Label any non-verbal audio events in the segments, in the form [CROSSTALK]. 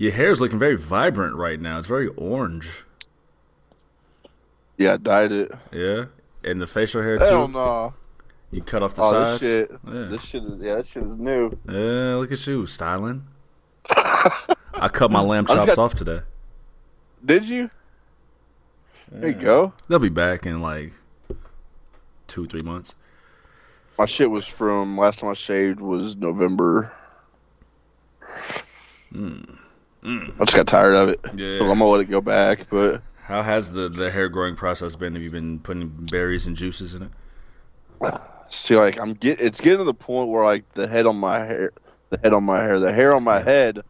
Your hair is looking very vibrant right now. It's very orange. Yeah, I dyed it. Yeah, and the facial hair too. Hell no. You cut off the Oh, sides. this shit. Yeah. This shit is yeah, this shit is new. Yeah, look at you styling. [LAUGHS] I cut my lamb chops got- off today. Did you? There you go. They'll be back in like two, three months. My shit was from last time I shaved was November. Hmm. I just got tired of it. Yeah. So I'm gonna let it go back, but How has the the hair growing process been? Have you been putting berries and juices in it? see, like I'm get, it's getting to the point where like the head on my hair, the head on my hair, the hair on my head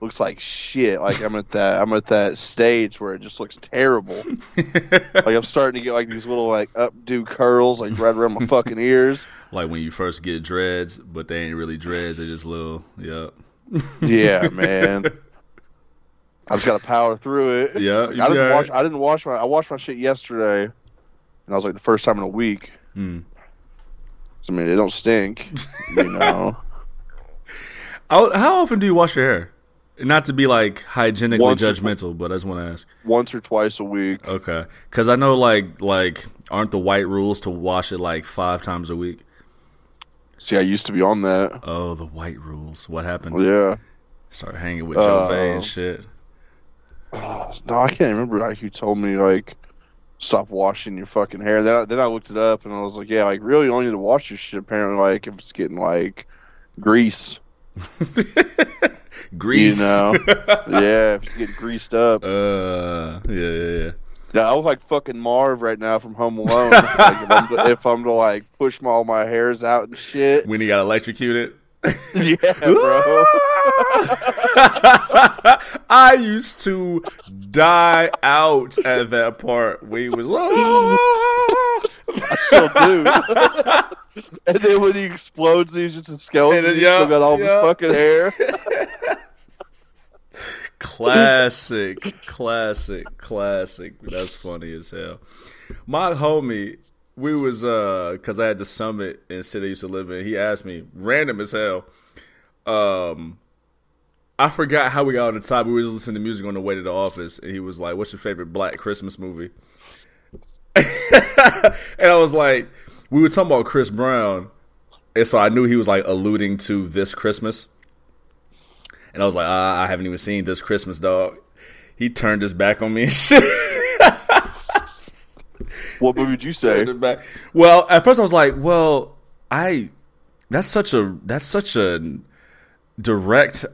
looks like shit. Like I'm at that, I'm at that stage where it just looks terrible. [LAUGHS] like I'm starting to get like these little like updo curls like right around my fucking ears. [LAUGHS] Like when you first get dreads, but they ain't really dreads. They're just little. Yep. Yeah, [LAUGHS] man. I just got to power through it. [LAUGHS] Yeah, Like, I didn't got wash. I didn't wash my. I washed my shit yesterday, and I was like the first time in a week. Hmm. So, I mean, it don't stink, you [LAUGHS] know. How, often do you wash your hair? Not to be like hygienically Once judgmental, but I just want to ask. Once or twice a week. Okay, because I know like like aren't the white rules to wash it like five times a week? See, I used to be on that. Oh, the white rules. What happened? Yeah. Start hanging with Joe Uh, and shit. No, I can't remember. Like you told me, like stop washing your fucking hair. Then I, then I looked it up and I was like, yeah, like really, only need to wash your shit. Apparently, like if it's getting like grease, [LAUGHS] Grease. you know. yeah, if it's getting greased up. Uh, yeah, yeah, yeah. Yeah, I look like fucking Marv right now from Home Alone. like if, I'm to, if I'm to like push my, all my hairs out and shit. When he got electrocuted. [LAUGHS] Yeah, [LAUGHS] bro. [LAUGHS] I used to die out at that part. We was I still do. and then when he explodes, he's just a skeleton. And he's still got all yeah. his fucking hair. classic, classic, classic. That's funny as hell. My homie, we was uh, cause I had the summit in the city I used to live in. He asked me, random as hell. Um, I forgot how we got on the top. We was listening to music on the way to the office, and he was like, "What's your favorite Black Christmas movie?" [LAUGHS] and I was like, "We were talking about Chris Brown," and so I knew he was like alluding to this Christmas. And I was like, ah, I haven't even seen this Christmas, dog. He turned his back on me and [LAUGHS] shit. What movie would you say? Turned it back. Well, at first I was like, well, I that's such a that's such a direct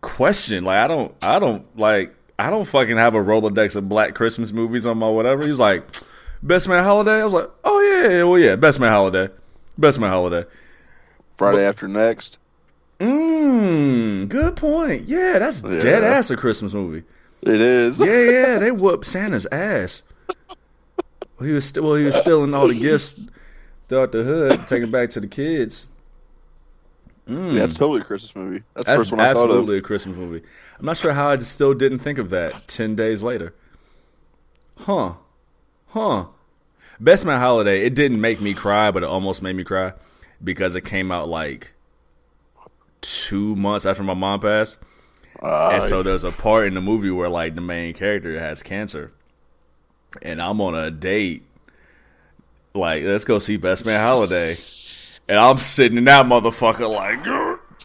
question. Like I don't I don't like I don't fucking have a Rolodex of black Christmas movies on my whatever. He was like, Best Man Holiday? I was like, Oh yeah, yeah, well yeah, Best Man Holiday. Best Man Holiday. Friday after next. Mmm, good point. Yeah, that's Yeah. dead ass a Christmas movie. It is. Yeah, yeah, [LAUGHS] they whooped Santa's ass. Well, he was still well, he was stealing all the gifts throughout the hood, taking it back to the kids. Yeah, it's totally a Christmas movie. That's, the first one I thought of. absolutely a Christmas movie. I'm not sure how I still didn't think of that ten days later. Huh. Huh. Best Man Holiday, it didn't make me cry, but it almost made me cry because it came out like two months after my mom passed. Uh, And so there's a part in the movie where like the main character has cancer, and I'm on a date. Like, let's go see Best Man Holiday, and I'm sitting in that motherfucker like,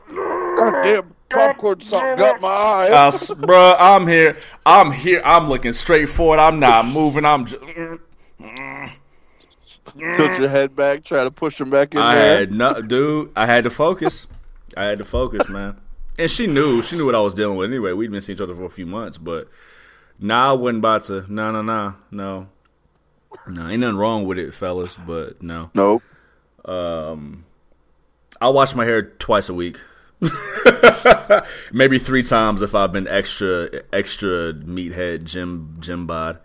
goddamn popcorn something got my eye. I bruh, I'm here, I'm here, I'm looking straight forward. I'm not moving. I'm just. Tilt your head back, try to push him back in I there. had no, dude. I had to focus. I had to focus, man. And she knew. She knew what I was dealing with. Anyway, we'd been seeing each other for a few months, but nah, I wasn't about to. No, no, no, no. No, ain't nothing wrong with it, fellas. But no, Nope. Um, I wash my hair twice a week. [LAUGHS] Maybe three times if I've been extra, extra meathead gym, gym bod.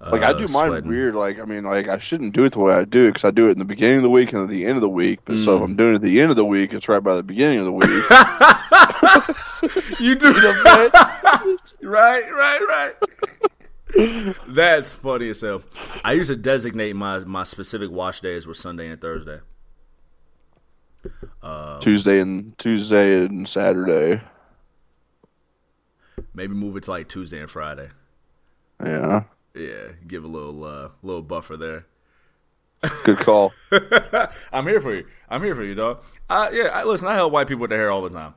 Like I uh, do mine sweating. weird. Like I mean, like I shouldn't do it the way I do it because I do it in the beginning of the week and at the end of the week. But so if Mm. I'm doing it at the end of the week, it's right by the beginning of the week. [LAUGHS] You do. You know right, right, right. That's funny as hell. I used to designate my my specific wash days were Sunday and Thursday. Uh, Tuesday and Tuesday and Saturday. maybe move it to like Tuesday and Friday. Yeah, Yeah, give a little uh, little buffer there. good call. [LAUGHS] I'm here for you. I'm here for you, dog. I, yeah, I, listen. I help white people with their hair all the time.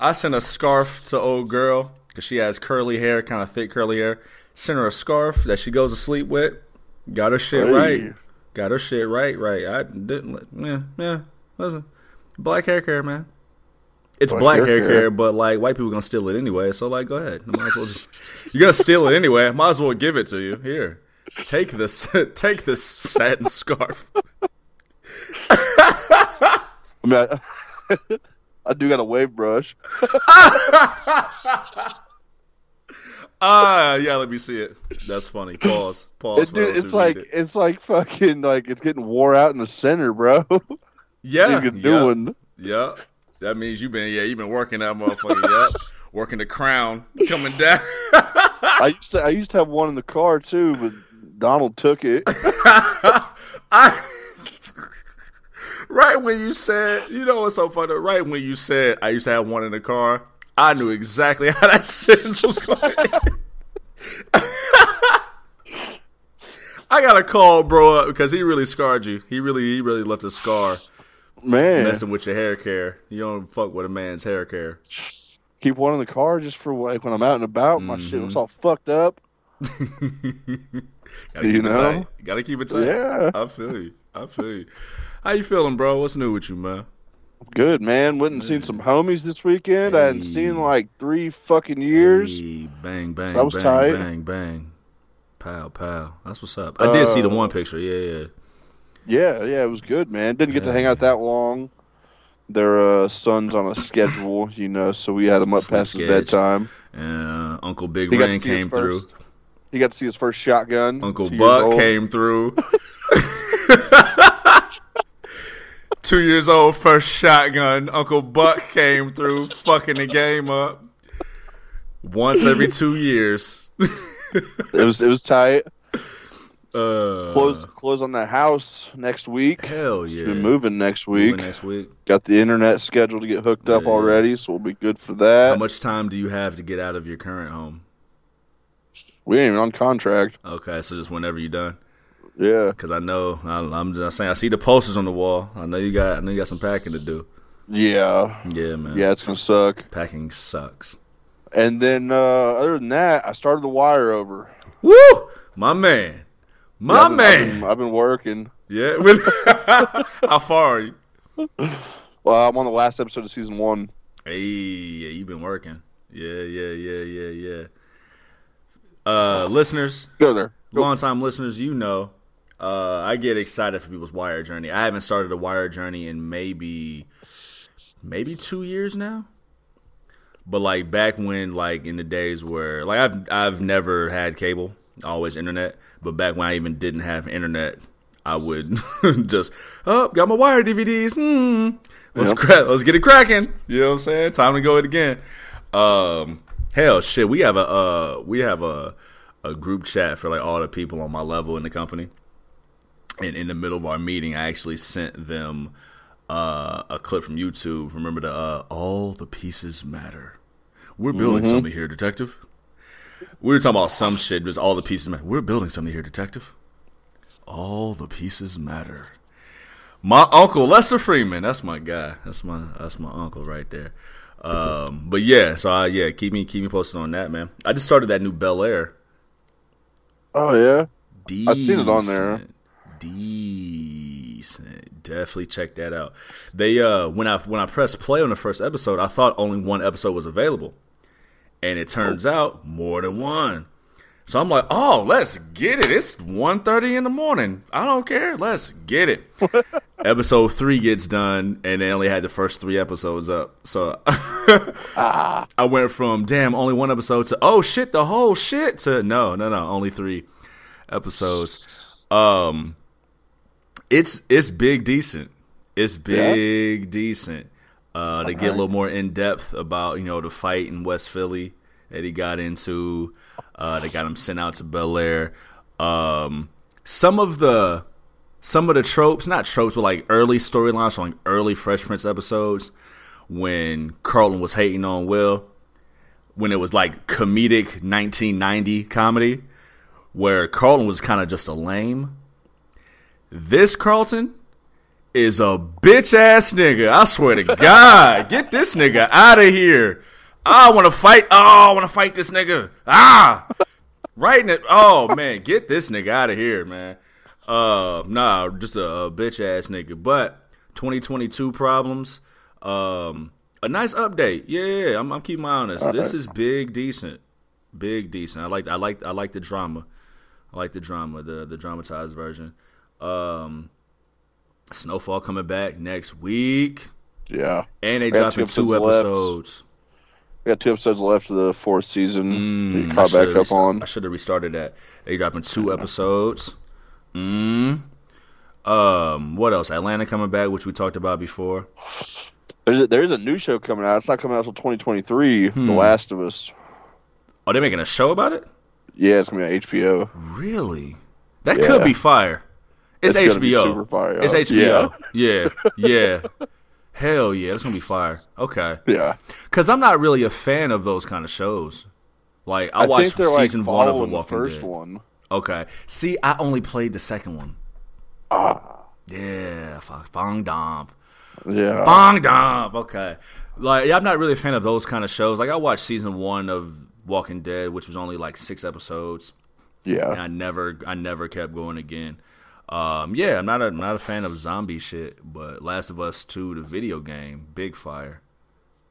I sent a scarf to old girl because she has curly hair, kind of thick curly hair. Sent her a scarf that she goes to sleep with. Got her shit Hey. right. Got her shit right. Right. I didn't. Yeah. Yeah. Listen, black hair care, man. It's Black black, hair hair, care. care, but like white people gonna steal it anyway. So like, go ahead. I might as well just. You're gonna steal it anyway. Might as well give it to you. Here, take this. [LAUGHS] take this satin scarf. [LAUGHS] I mean, I, [LAUGHS] I do got a wave brush. [LAUGHS] Ah, yeah. Let me see it. That's funny. Pause. Pause. It, dude, it's like it. it's like fucking like it's getting wore out in the center, bro. [LAUGHS] yeah, you yeah, doing. yeah. That means you've been yeah you've been working that motherfucker. yep. Working the crown coming down. [LAUGHS] I used to I used to have one in the car too, but Donald took it. I right when you said, you know what's so funny? Right when you said I used to have one in the car, I knew exactly how that [LAUGHS] sentence was going. [LAUGHS] I got to call bro up because he really scarred you. He really, he really left a scar Man, messing with your hair care. You don't fuck with a man's hair care. keep one in the car just for like when I'm out and about. My shit Mm-hmm. looks all fucked up. [LAUGHS] Gotta You keep know? it tight. Gotta keep it tight. Yeah. I feel you. I feel you. How you feeling, bro? What's new with you, man? Good man. Went and seen some homies this weekend. I hadn't seen in like three fucking years. Hey, bang, bang, That was bang, tight. bang, bang. Pow, pow. That's what's up. I did see the Uh, one picture. Yeah, yeah. Yeah, yeah, it was good, man. Didn't get to hang out that long. Their uh, son's on a schedule, you know, so we had him up past his bedtime. Uh, Uncle Big He Rain came through. first. He got to see his first shotgun. Uncle Buck came through. [LAUGHS] Two years old, first shotgun. Uncle Buck came through, fucking the game up. Once every [LAUGHS] two years. It was it was tight. [LAUGHS] Uh, Close close on that house next week. Hell yeah. Been moving next Moving week. next week. Got the internet scheduled to get hooked up already, so we'll be good for that. How much time do you have to get out of your current home? We ain't even on contract. Okay, so just whenever you're done. Yeah, Because I know I, I'm just saying I see the posters on the wall. I know you got I know you got some packing to do. yeah, Yeah, man. yeah. It's gonna suck. Packing sucks. And then uh, other than that, I started the wire over. Woo! My man. My Yeah, I've been- man. I've been, I've been working. Yeah. [LAUGHS] How far are you? Well, I'm on the last episode of season one. Hey, yeah, you've been working. Yeah, yeah, yeah, yeah, yeah. Uh, listeners, Go there. Go. long time listeners, you know, uh, I get excited for people's wire journey. I haven't started a wire journey in maybe, maybe two years now. But like back when, like in the days where, like I've I've never had cable, always internet. But back when I even didn't have internet, I would [LAUGHS] just oh got my wire DVDs. Hmm. Let's Yep. cra- let's get it cracking. You know what I'm saying? Time to go it again. Um, hell, shit. We have a uh, we have a a group chat for like all the people on my level in the company. And in the middle of our meeting, I actually sent them uh, a clip from YouTube. Remember the uh, "All the Pieces Matter." We're building something here, detective. We were talking about some shit. Just all the pieces matter. We're building something here, detective. All the pieces matter. My uncle Lester Freamon. That's my guy. That's my that's my uncle right there. Um, but yeah, so I, yeah, keep me keep me posted on that, man. I just started that new Bel Air. Oh yeah. Decent. I've seen it on there. Decent. Definitely check that out. They uh when I when I pressed play on the first episode, I thought only one episode was available. And it turns out more than one. So I'm like, oh, let's get it. It's 1.30 in the morning. I don't care. Let's get it. [LAUGHS] episode three gets done, and they only had the first three episodes up. So [LAUGHS] I went from damn only one episode to oh shit the whole shit to no no no only three episodes. Um, it's it's big decent. It's big decent. Uh, they get a little more in depth about you know the fight in West Philly that he got into. Uh, they got him sent out to Bel Air. Um, some of the some of the tropes, not tropes, but like early storylines from like early Fresh Prince episodes when Carlton was hating on Will, when it was like comedic 1990 comedy, where Carlton was kind of just a lame. This Carlton is a bitch ass nigga. I swear to God, [LAUGHS] get this nigga out of here. I want to fight. Oh, I want to fight this nigga. Ah, right in it. Oh man, get this nigga out of here, man. Uh, nah, just a, bitch ass nigga. But 2022 problems. Um, a nice update. Yeah. I'm, I'm keeping my eye on this. All this right. is big, decent, big, decent. I like, I like, I like the drama. I like the drama, the the dramatized version. Um, Snowfall coming back next week, Yeah. and they We dropping two two episodes left. We got two episodes left of the fourth season. Mm, I caught back up resta- on. I should have restarted that. They dropping two episodes. Mm. Um, what else? Atlanta coming back, which we talked about before. There's a, there's a new show coming out. It's not coming out until 2023. Hmm. The Last of Us. Are they making a show about it? Yeah, it's gonna be on HBO. Really? That Yeah. could be fire. It's, It's be HBO. It's. HBO. Yeah. [LAUGHS] yeah. Hell yeah, that's gonna be fire. Okay. Yeah, Because I'm not really a fan of those kind of shows. Like I, I, watched they're like season one of The Walking first Dead. one. Okay. See, I only played the second one. Ah, Yeah, fuck, Fong Dom. yeah. Bong Dom. Okay. Like, yeah, I'm not really a fan of those kind of shows. Like, I watched season one of Walking Dead, which was only like six episodes, Yeah. and Yeah, I never, I never kept going again. Um, yeah, I'm not a, not a fan of zombie shit, but Last of Us Two, the video game, big fire,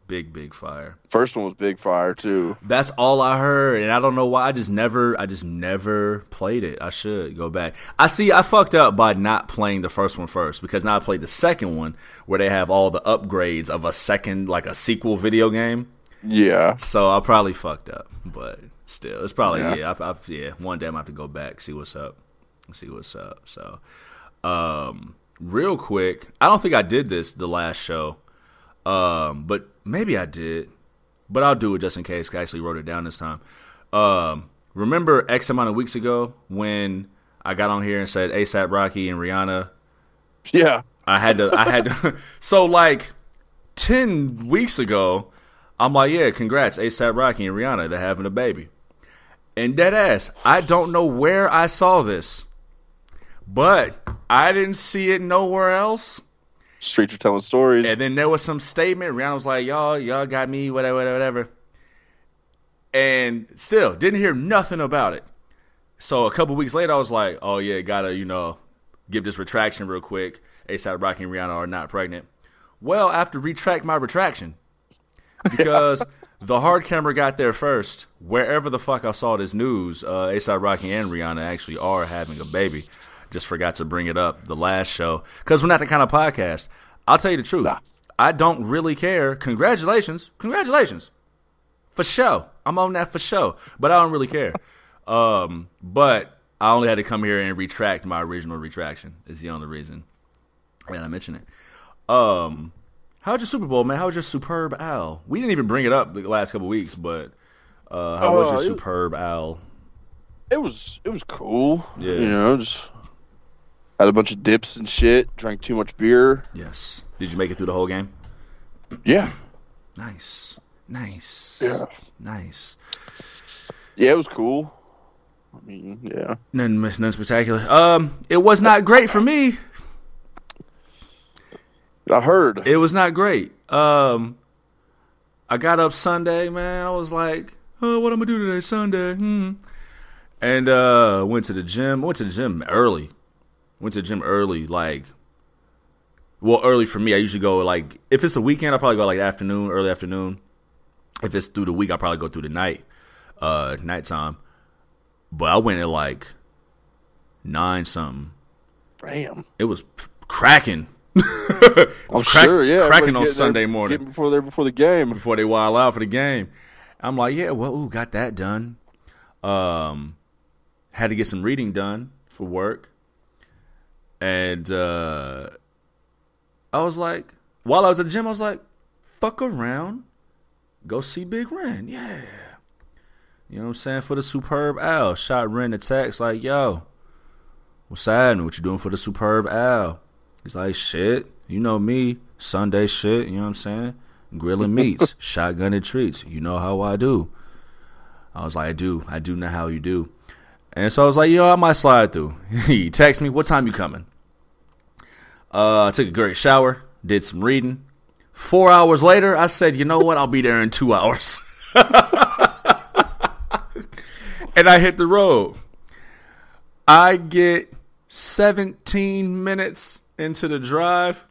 big big fire. first one was big fire too. That's all I heard, and I don't know why. I just never, I just never played it. I should go back. I see. I fucked up by not playing the first one first because now I played the second one where they have all the upgrades of a second, like a sequel video game. Yeah, So I probably fucked up, but still, it's probably Yeah. yeah. I, I, yeah, one day I'm gonna have to go back see what's up, see what's up. So, um, real quick, I don't think I did this the last show, um, but maybe I did, but I'll do it just in case. I actually wrote it down this time. Um, remember X amount of weeks ago when I got on here and said ASAP Rocky and Rihanna yeah. I had to. I had to. [LAUGHS] so like ten weeks ago, I'm like, yeah, congrats, ASAP Rocky and Rihanna, they're having a baby. And dead ass, I don't know where I saw this, but I didn't see it nowhere else. Streets are telling stories. And then there was some statement. Rihanna was like, y'all, y'all got me, whatever, whatever, whatever. And still didn't hear nothing about it. So a couple weeks later, I was like, oh yeah, gotta, you know, give this retraction real quick. ASAP Rocky and Rihanna are not pregnant. Well, I have to retract my retraction because [LAUGHS] the hard camera got there first. Wherever the fuck I saw this news, uh, ASAP Rocky and Rihanna actually are having a baby. Just forgot to bring it up the last show because we're not the kind of podcast. I'll tell you the truth. I don't really care. Congratulations, congratulations, for show. I'm on that for show, but I don't really care. Um, but I only had to come here and retract my original retraction. Is the only reason that I mention it. Um, how was your Super Bowl, man? How was your superb owl? We didn't even bring it up the last couple weeks, but uh, how was Uh, your it- superb owl? it was it was cool. Yeah. You know, just had a bunch of dips and shit. Drank too much beer. Yes. Did you make it through the whole game? Yeah. Nice, nice, Yeah. nice. Yeah, it was cool. I mean, yeah. Nothing, nothing spectacular. Um, it was not great for me. I heard. It was not great. Um, I got up Sunday, man. I was like, oh, what am I'm gonna do today, Sunday? Hmm. And uh, went to the gym. Went to the gym early. Went to the gym early, like, well, early for me. I usually go like if it's a weekend, I probably go like afternoon, early afternoon. If it's through the week, I probably go through the night, uh, nighttime. But I went at like nine something. Damn. It was cracking. [LAUGHS] It I'm was crack- sure. Yeah. cracking on getting there- Sunday morning Getting before there before the game. before they wild out for the game. I'm like, yeah, well, ooh, got that done. Um, had to get some reading done for work, and uh, I was like, while I was at the gym, I was like, fuck around, go see Big Ren, yeah. You know what I'm saying? For the superb owl, shot Ren a text like, yo, What's happening? What you doing for the superb Al? He's like, shit. You know me. Sunday shit. You know what I'm saying? Grilling meats, [LAUGHS] shotgunning treats. You know how I do. I was like, I do. I do know how you do. And so I was like, yo, I might slide through. [LAUGHS] he texted me, what time you coming? Uh, I took a great shower, did some reading. Four hours later, I said, you know what? I'll be there in two [LAUGHS] hours. and I hit the road. I get 17 minutes into the drive.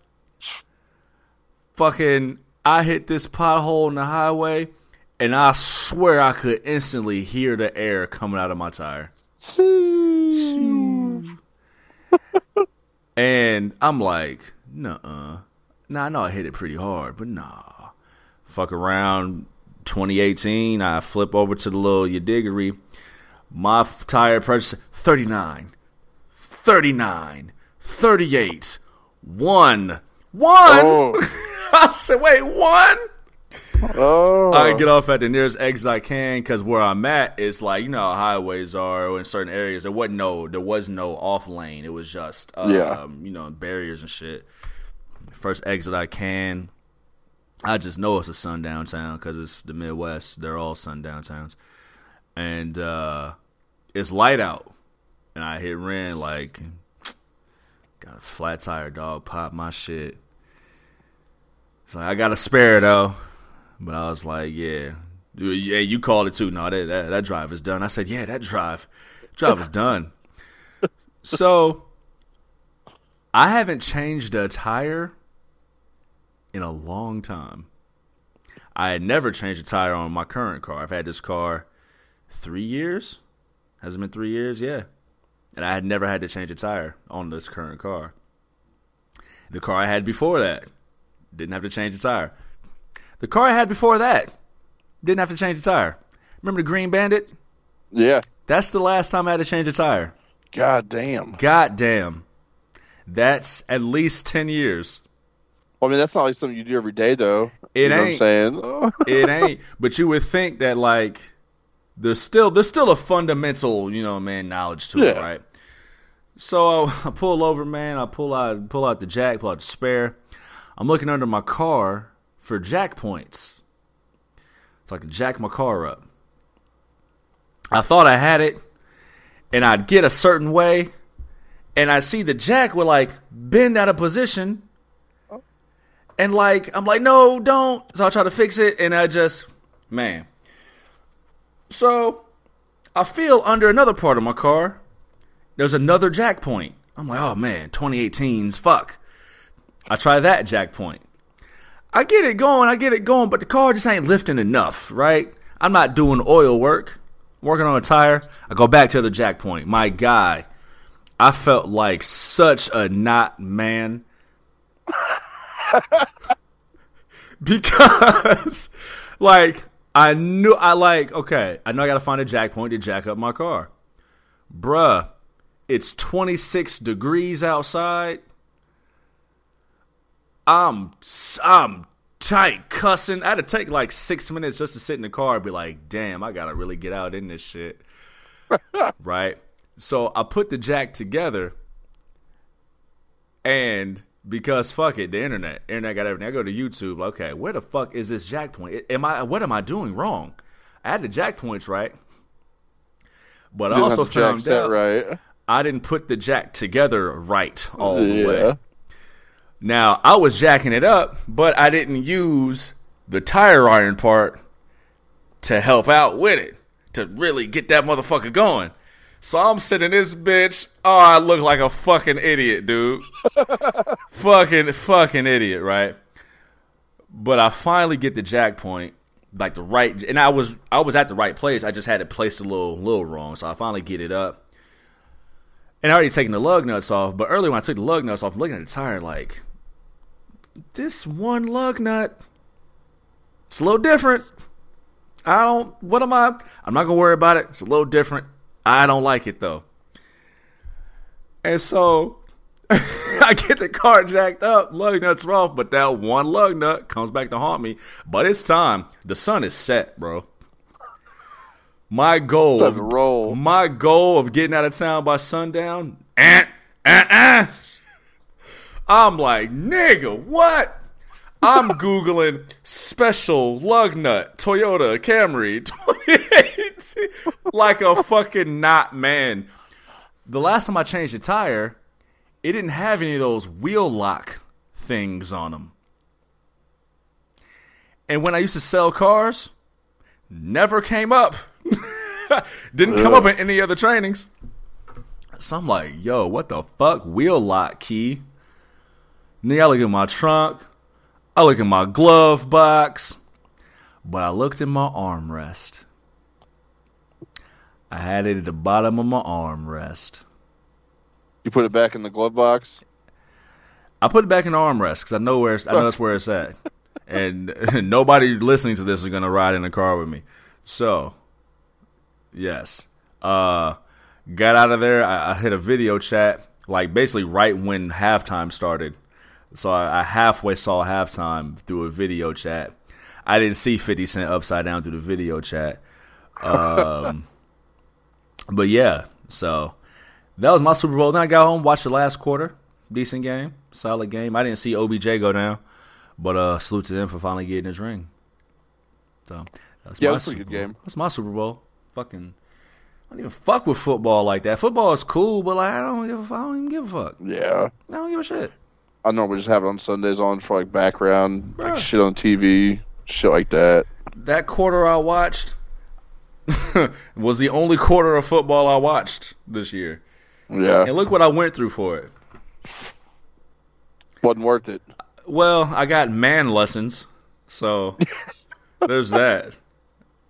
Fucking, I hit this pothole in the highway, and I swear I could instantly hear the air coming out of my tire. [LAUGHS] and I'm like, nah, nah, I know I hit it pretty hard, but nah. Fuck around 2018, I flip over to the little Yadiggery. My tire pressure 39, 39, 38, 1. 1? Oh. [LAUGHS] I said, wait, 1? Oh. I get off at the nearest exit I can because where I'm at is like you know how highways are in certain areas. There wasn't no there was no off lane. It was just um, yeah. you know barriers and shit. First exit I can. I just know it's a sundown town because it's the Midwest. They're all sundown towns, and uh, it's light out. And I hit Ren like got a flat tire dog pop my shit. It's like I got a spare though. But I was like, yeah, yeah, you called it too. No, that, that, that drive is done. I said, yeah, that drive, drive is done. [LAUGHS] so I haven't changed a tire in a long time. I had never changed a tire on my current car. I've had this car three years. Has it been three years? Yeah. And I had never had to change a tire on this current car. The car I had before that didn't have to change a tire. The car I had before that didn't have to change a tire. Remember the Green Bandit? Yeah. That's the last time I had to change a tire. God damn. God damn. That's at least 10 years. Well, I mean, that's not like something you do every day, though. It you know ain't. saying? [LAUGHS] it ain't. But you would think that, like, there's still there's still a fundamental, you know, man, knowledge to yeah. it, right? So [LAUGHS] I pull over, man. I pull out pull out the jack, pull out the spare. I'm looking under my car, for jack points. So I can jack my car up. I thought I had it, and I'd get a certain way, and I see the jack would like bend out of position. And like I'm like, no, don't. So I try to fix it, and I just, man. So I feel under another part of my car. There's another jack point. I'm like, oh man, 2018's fuck. I try that jack point. I get it going, I get it going, but the car just ain't lifting enough, right? I'm not doing oil work, I'm working on a tire. I go back to the jack point. My guy, I felt like such a not man. [LAUGHS] because, like, I knew I like, okay, I know I gotta find a jack point to jack up my car. Bruh, it's 26 degrees outside. I'm I'm tight cussing. I had to take like six minutes just to sit in the car and be like, damn, I gotta really get out in this shit. [LAUGHS] right? So I put the jack together and because fuck it, the internet. Internet got everything. I go to YouTube, okay, where the fuck is this jack point? Am I what am I doing wrong? I had the jack points right. But I also found out right. I didn't put the jack together right all yeah. the way. Now, I was jacking it up, but I didn't use the tire iron part to help out with it, to really get that motherfucker going. So I'm sitting this bitch. Oh, I look like a fucking idiot, dude. [LAUGHS] fucking, fucking idiot, right? But I finally get the jack point, like the right, and I was, I was at the right place. I just had it placed a little, little wrong. So I finally get it up, and I already taken the lug nuts off. But earlier when I took the lug nuts off, I'm looking at the tire like, this one lug nut, it's a little different. I don't, what am I? I'm not going to worry about it. It's a little different. I don't like it though. And so [LAUGHS] I get the car jacked up, lug nuts are off, but that one lug nut comes back to haunt me. But it's time. The sun is set, bro. My goal, of, roll. my goal of getting out of town by sundown eh, eh, eh. I'm like, nigga, what? I'm [LAUGHS] googling special lug nut Toyota Camry [LAUGHS] 2018 like a fucking not man. The last time I changed a tire, it didn't have any of those wheel lock things on them. And when I used to sell cars, never came up. [LAUGHS] didn't come up in any other trainings. So I'm like, yo, what the fuck? Wheel lock key. Nigga, I look in my trunk. I look in my glove box. But I looked in my armrest. I had it at the bottom of my armrest. You put it back in the glove box. I put it back in the armrest because I know where I know that's where it's at, [LAUGHS] and [LAUGHS] nobody listening to this is gonna ride in the car with me. So, yes, uh, got out of there. I, I hit a video chat, like basically right when halftime started. So I, I halfway saw halftime through a video chat. I didn't see Fifty Cent upside down through the video chat. Um, [LAUGHS] but yeah, so that was my Super Bowl. Then I got home, watched the last quarter. Decent game, solid game. I didn't see OBJ go down, but uh, salute to them for finally getting his ring. So that's Yeah, my was a Super good Bowl. game. That's my Super Bowl. Fucking, I don't even fuck with football like that. Football is cool, but like I don't give. A, I don't even give a fuck. Yeah. I don't give a shit. I normally just have it on Sundays on for like background, Bruh. like shit on TV, shit like that. That quarter I watched [LAUGHS] was the only quarter of football I watched this year, Yeah. and look what I went through for it. Wasn't worth it. Well, I got man lessons, so [LAUGHS] there's that.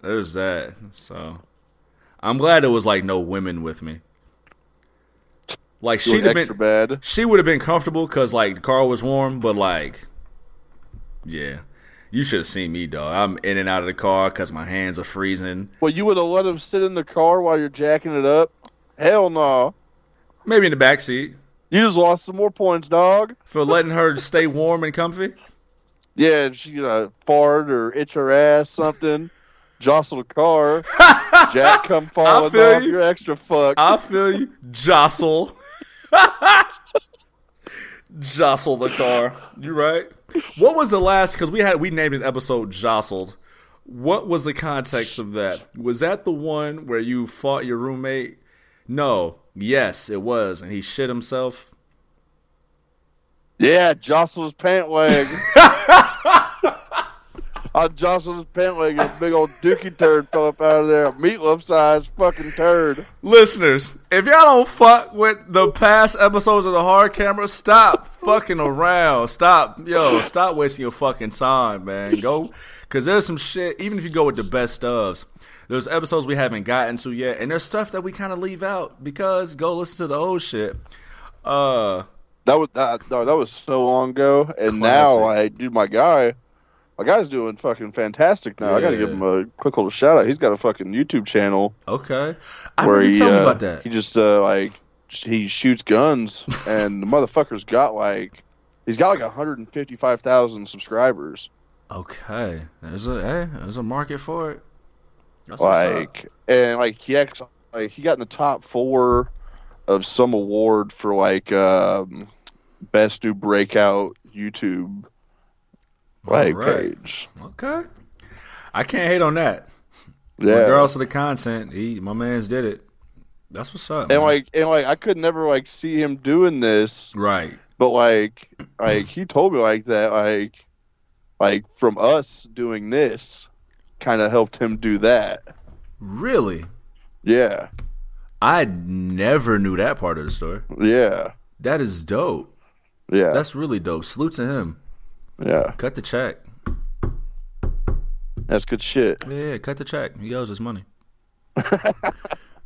There's that. So I'm glad it was like no women with me. Like she'd have extra been, bad. she would have been comfortable because like the car was warm, but like, yeah, you should have seen me, dog. I'm in and out of the car because my hands are freezing. Well, you would have let him sit in the car while you're jacking it up? Hell no. Maybe in the back seat You just lost some more points, dog. for letting her stay warm and comfy. Yeah, she uh, fart or itch her ass, something, [LAUGHS] jostle the car, [LAUGHS] Jack come falling off, you. you're extra fucked. I feel you. Jostle. [LAUGHS] Jostle the car. You right. What was the last? Because we had we named an episode "Jostled." What was the context of that? Was that the one where you fought your roommate? No. Yes, it was, and he shit himself. Yeah, jostle his pant leg. [LAUGHS] I jostled his pant leg and a big old dookie turd fell up out of there. A meatloaf sized fucking turd. Listeners, if y'all don't fuck with the past episodes of the hard camera, stop fucking around. Stop, yo, stop wasting your fucking time, man. Go, cause there's some shit. Even if you go with the best ofs, there's episodes we haven't gotten to yet, and there's stuff that we kind of leave out because go listen to the old shit. Uh, That was that, no, that was so long ago, and Classic. now I dude, my guy, my guy's doing fucking fantastic now. I got to give him a quick little shout out. He's got a fucking YouTube channel okay, I where he me uh, about that. he just uh, like he shoots guns, [LAUGHS] and the motherfucker's got like he's got like 155,000 subscribers. Okay, there's a hey, there's a market for it. That's. Like and like he actually like he got in the top four of some award for like um, best new breakout YouTube Alright. page. Okay, I can't hate on that. Yeah. Regardless of the content, he my man's did it. That's what's up. and man. like and like I could never like see him doing this, right. but like like he told me like that like like from us doing this kind of helped him do that. Really? Yeah. I never knew that part of the story. Yeah. That is dope. Yeah. That's really dope. Salute to him. Yeah. Cut the check. That's good shit. Yeah, cut the check. He owes us money. [LAUGHS]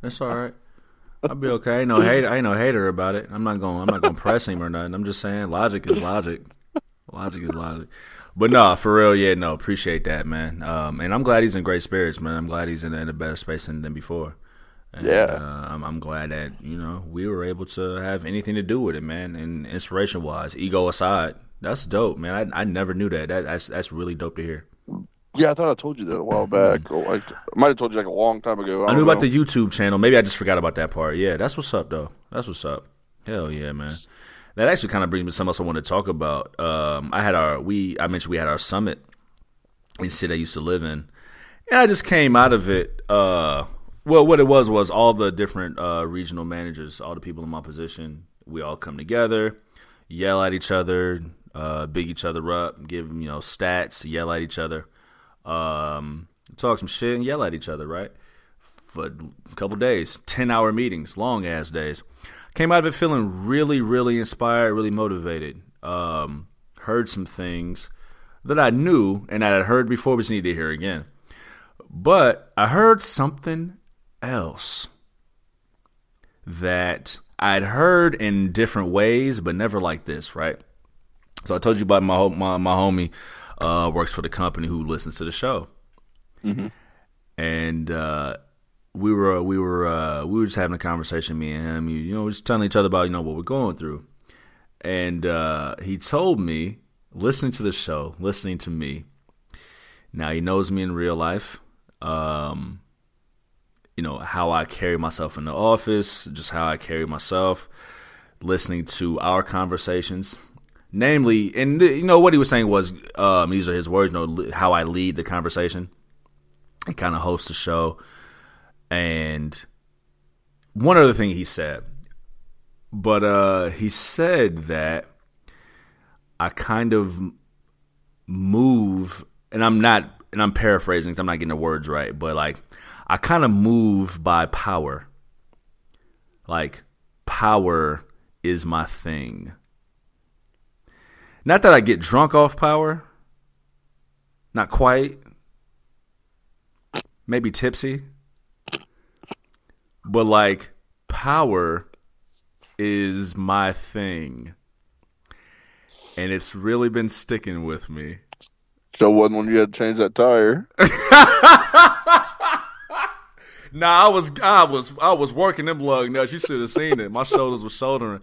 That's all right. I'll be okay. I ain't no hater. I ain't no hater about it. I'm not going. I'm not going to press him or nothing. I'm just saying logic is logic. Logic is logic. But no, for real, yeah, no, appreciate that, man. Um, and I'm glad he's in great spirits, man. I'm glad he's in, in a better space than, than before. And, Yeah. uh, I'm, I'm glad that you know we were able to have anything to do with it, man. And inspiration wise, ego aside, that's dope, man. I, I never knew that. that. That's that's really dope to hear. Yeah, I thought I told you that a while back. Or like I might have told you like a long time ago. I don't knew about know. the YouTube channel. Maybe I just forgot about that part. Yeah, that's what's up, though. That's what's up. Hell yeah, man. That actually kind of brings me to something else I want to talk about. Um, I had our we I mentioned we had our summit in the city I used to live in, and I just came out of it. Uh, well, what it was was all the different uh, regional managers, all the people in my position, we all come together, yell at each other, uh, big each other up, give you know stats, yell at each other, um, talk some shit, and yell at each other, right? For a couple days, ten hour meetings, long ass days. Came out of it feeling really, really inspired, really motivated. Um, heard some things that I knew and I had heard before, we just need to hear again. But I heard something else that I'd heard in different ways, but never like this, right? So I told you about my my, my homie uh, works for the company who listens to the show, mm-hmm. and uh, we were we were uh, we were just having a conversation, me and him. You know, just telling each other about you know what we're going through, and uh, he told me, listening to the show, listening to me. Now he knows me in real life. Um, you know how I carry myself in the office, just how I carry myself, listening to our conversations. Namely, and you know what he was saying was, um, these are his words. You know how I lead the conversation. He kind of hosts the show and one other thing he said, but uh, he said that I kind of move, and I'm not, and I'm paraphrasing, because I'm not getting the words right, but like I kind of move by power. Like power is my thing. Not that I get drunk off power. Not quite. Maybe tipsy. But like power is my thing. And it's really been sticking with me. So wasn't when you had to change that tire. [LAUGHS] nah, I was I was I was working them lug nuts. You should have seen it. My shoulders were shouldering.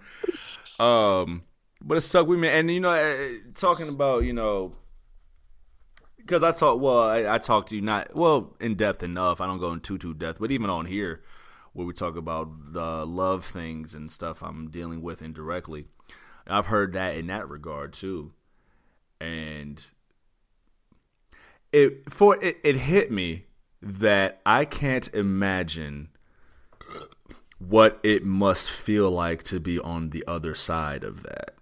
Um but it stuck with me. And you know, eh, talking about, you know, because I talk well, I, I talk to you not well in depth enough. I don't go into too depth, but even on here, where we talk about the love things and stuff I'm dealing with indirectly. I've heard that in that regard too, and it for it, it hit me that I can't imagine what it must feel like to be on the other side of that.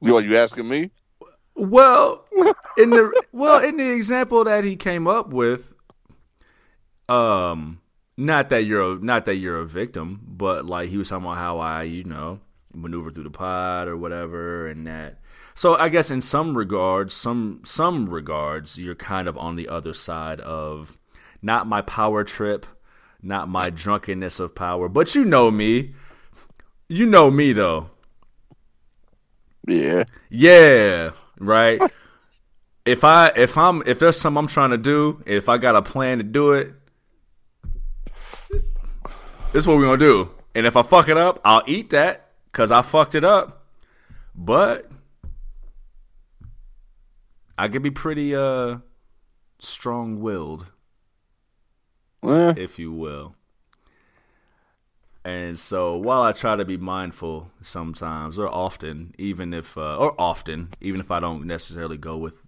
You are you asking me? Well, [LAUGHS] in the well in the example that he came up with, um, not that you're a, not that you're a victim, but like he was talking about how I, you know, maneuver through the pod or whatever, and that. So I guess in some regards, some some regards, you're kind of on the other side of not my power trip, not my drunkenness of power, but you know me. You know me though. Yeah. Yeah right? if I if I'm if there's something I'm trying to do, if I got a plan to do it, this is what we're gonna do. And if I fuck it up, I'll eat that because I fucked it up. But I could be pretty uh strong willed. Eh. If you will. And so while I try to be mindful sometimes or often, even if uh, or often, even if I don't necessarily go with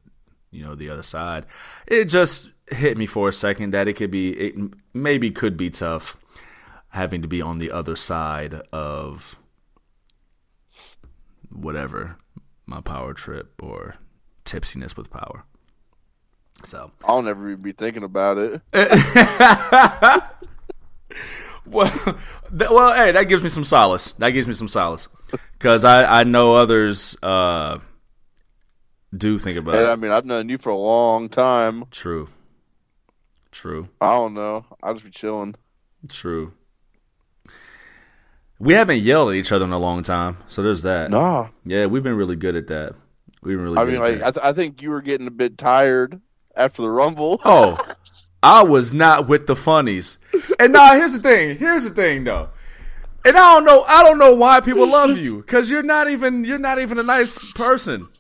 you know the other side, it just hit me for a second that it could be it maybe could be tough having to be on the other side of whatever my power trip or tipsiness with power. So I'll never be thinking about it. [LAUGHS] Well, [LAUGHS] th- well, hey, that gives me some solace. That gives me some solace because I I know others uh, do think about and, it. I mean, I've known you for a long time. True. True. I don't know. I'll just be chilling. True. We haven't yelled at each other in a long time, so there's that. Nah. Yeah, we've been really good at that. We've been really. I mean, like, I, th- I think you were getting a bit tired after the rumble. Oh, [LAUGHS] I was not with the funnies. And now [LAUGHS] here's the thing. Here's the thing though. And I don't know. I don't know why people love you because you're not even. You're not even a nice person. [LAUGHS]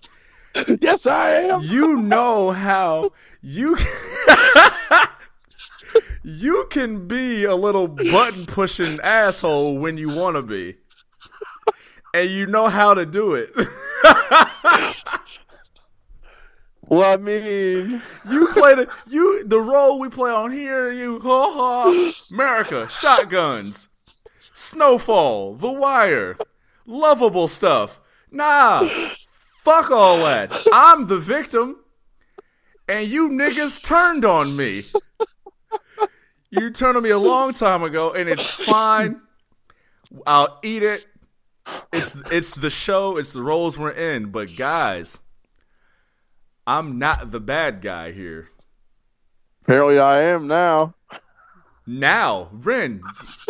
Yes, I am. You know how you. [LAUGHS] you can be a little button pushing asshole when you want to be, and you know how to do it. Well, I mean, You play the you the role we play on here. You ha ha America shotguns, Snowfall, The Wire, lovable stuff. Nah, fuck all that. I'm the victim, and you niggas turned on me. You turned on me a long time ago, and it's fine. I'll eat it. It's it's the show. It's the roles we're in. But guys. I'm not the bad guy here. apparently I am now. Now, Ren,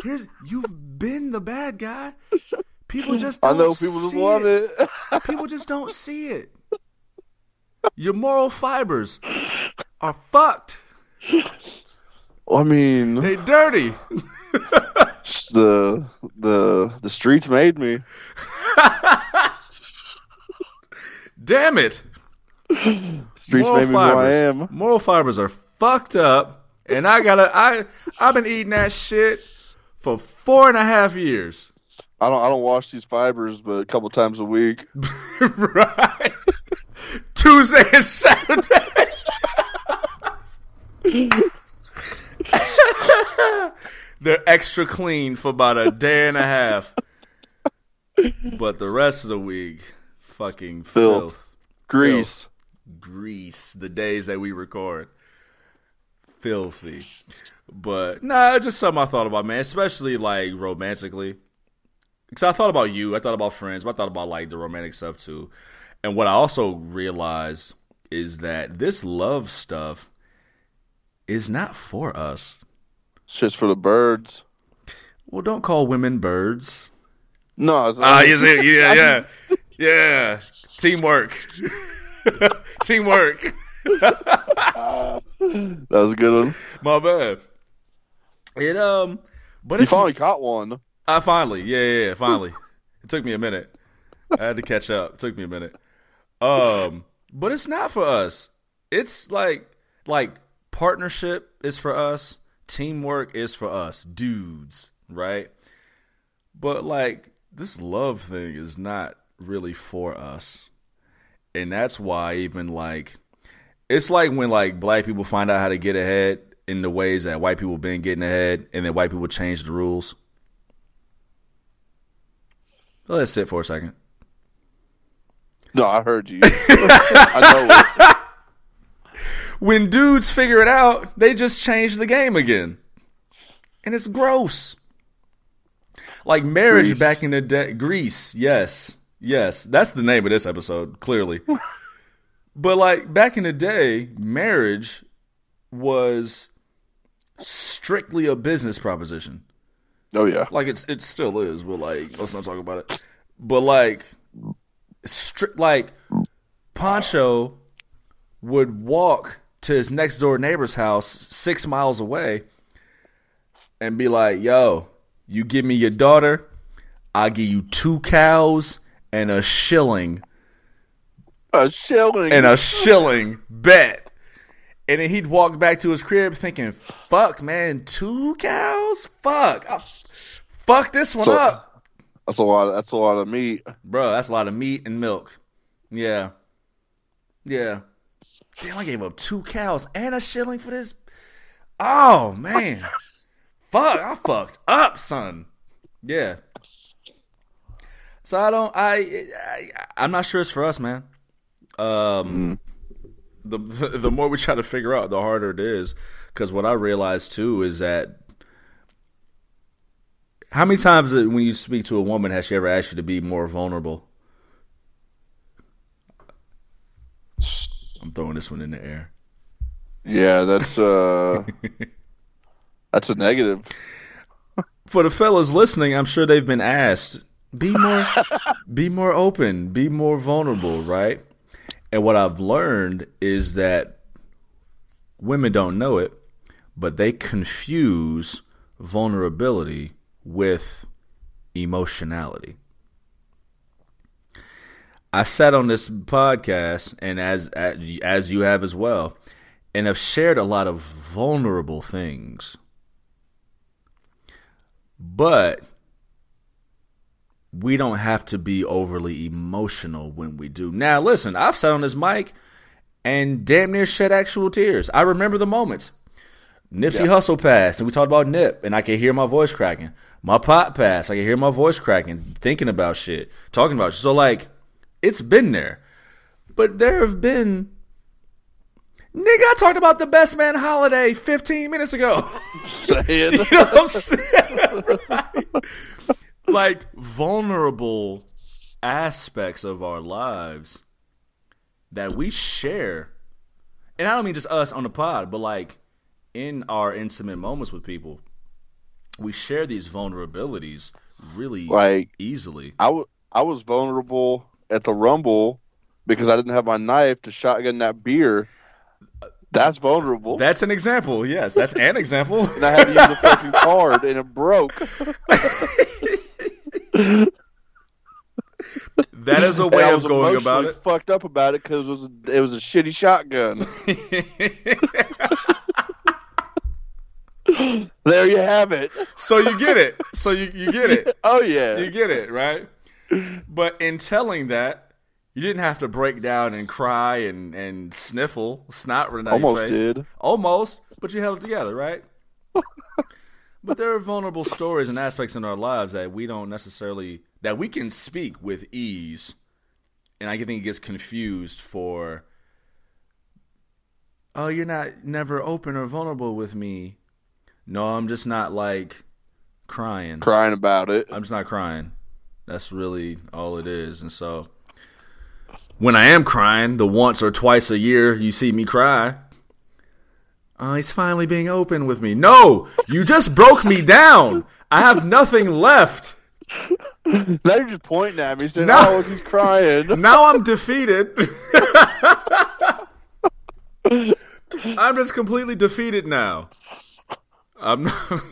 here's you've been the bad guy. People just [LAUGHS] I know people just love it. [LAUGHS] People just don't see it. Your moral fibers are fucked. I mean, They dirty. the the the streets made me. [LAUGHS] Damn it. Streets made me who I am. Moral fibers are fucked up, and I gotta. I I've been eating that shit for four and a half years. I don't I don't wash these fibers, but a couple times a week. [LAUGHS] right. Tuesday and Saturday. [LAUGHS] They're extra clean for about a day and a half. But the rest of the week, fucking Filth. filth. Grease. Grease, the days that we record. Filthy. But nah, just something I thought about, man, especially like romantically. Because I thought about you, I thought about friends, but I thought about like the romantic stuff too. And what I also realized is that this love stuff is not for us. It's just for the birds. Well, don't call women birds. No, Ah, you see, yeah, [LAUGHS] yeah, yeah. Teamwork, [LAUGHS] [LAUGHS] teamwork. that was a good one. My bad. It um, but You it's finally caught one. I finally, yeah, yeah, yeah, finally. it took me a minute. I had to catch up. It took me a minute. Um, but it's not for us. It's like like partnership is for us. Teamwork is for us, dudes, right? But like this love thing is not really for us. And that's why even like it's like when like black people find out how to get ahead in the ways that white people been getting ahead and then white people change the rules. Let's sit for a second. No, I heard you. [LAUGHS] I know. [LAUGHS] When dudes figure it out, they just change the game again. And it's gross. Like marriage Grease. back in the day. Grease, yes. Yes. That's the name of this episode, clearly. [LAUGHS] but like back in the day, marriage was strictly a business proposition. Oh yeah. Like it's it still is, but like let's not talk about it. But like strict like Poncho would walk to his next door neighbor's house six miles away and be like, yo, you give me your daughter, I'll give you two cows and a shilling A shilling. and a shilling bet. And then he'd walk back to his crib thinking, fuck, man, two cows? Fuck. I- fuck this one So- up. that's a lot. That's a lot of meat. Bro, that's a lot of meat and milk. Yeah. Yeah. Damn, I gave up two cows and a shilling for this. Oh, man. [LAUGHS] Fuck, I fucked up, son. Yeah. So I don't, I, I, I'm not sure it's for us, man. Um, the, [LAUGHS] the more we try to figure out, the harder it is. Because what I realized too is that how many times when you speak to a woman has she ever asked you to be more vulnerable? I'm throwing this one in the air. Yeah, that's uh, [LAUGHS] that's a negative. For the fellas listening, I'm sure they've been asked be more be more open, be more vulnerable, right? And what I've learned is that women don't know it, but they confuse vulnerability with emotionality. I've sat on this podcast, and as as you have as well, and have shared a lot of vulnerable things. But we don't have to be overly emotional when we do. Now, listen, I've sat on this mic and damn near shed actual tears. I remember the moments. Nipsey yeah. Hussle passed, and we talked about Nip, and I could hear my voice cracking. My pot passed, I could hear my voice cracking, thinking about shit, talking about shit. So, like, it's been there. But there have been. Nigga, I talked about the best man holiday 15 minutes ago. Saying. [LAUGHS] you know what I'm saying? right? [LAUGHS] [LAUGHS] Like, vulnerable aspects of our lives that we share. And I don't mean just us on the pod, but like in our intimate moments with people, we share these vulnerabilities really like easily. I, w- I was vulnerable at the Rumble because I didn't have my knife to shotgun that beer. That's vulnerable. That's an example. Yes, that's an example. and I had to use a fucking [LAUGHS] card, and it broke. [LAUGHS] that is a way of going about it. Fucked up about it because it was a, it was a shitty shotgun. [LAUGHS] there you have it. So you get it. So you, you get it. [LAUGHS] Oh yeah. You get it, right? But in telling that, you didn't have to break down and cry and, and sniffle, snot run Almost your face. did. Almost, but you held it together, right? But there are vulnerable stories and aspects in our lives that we don't necessarily that we can speak with ease. And I think it gets confused for Oh, you're not never open or vulnerable with me. No, I'm just not like crying. Crying about it. I'm just not crying. That's really all it is. And so when I am crying, the once or twice a year you see me cry, oh, he's finally being open with me. No, you just broke me down. I have nothing left. [LAUGHS] Now you're just pointing at me saying, now, oh, he's crying. [LAUGHS] Now I'm defeated. [LAUGHS] I'm just completely defeated now. I'm not.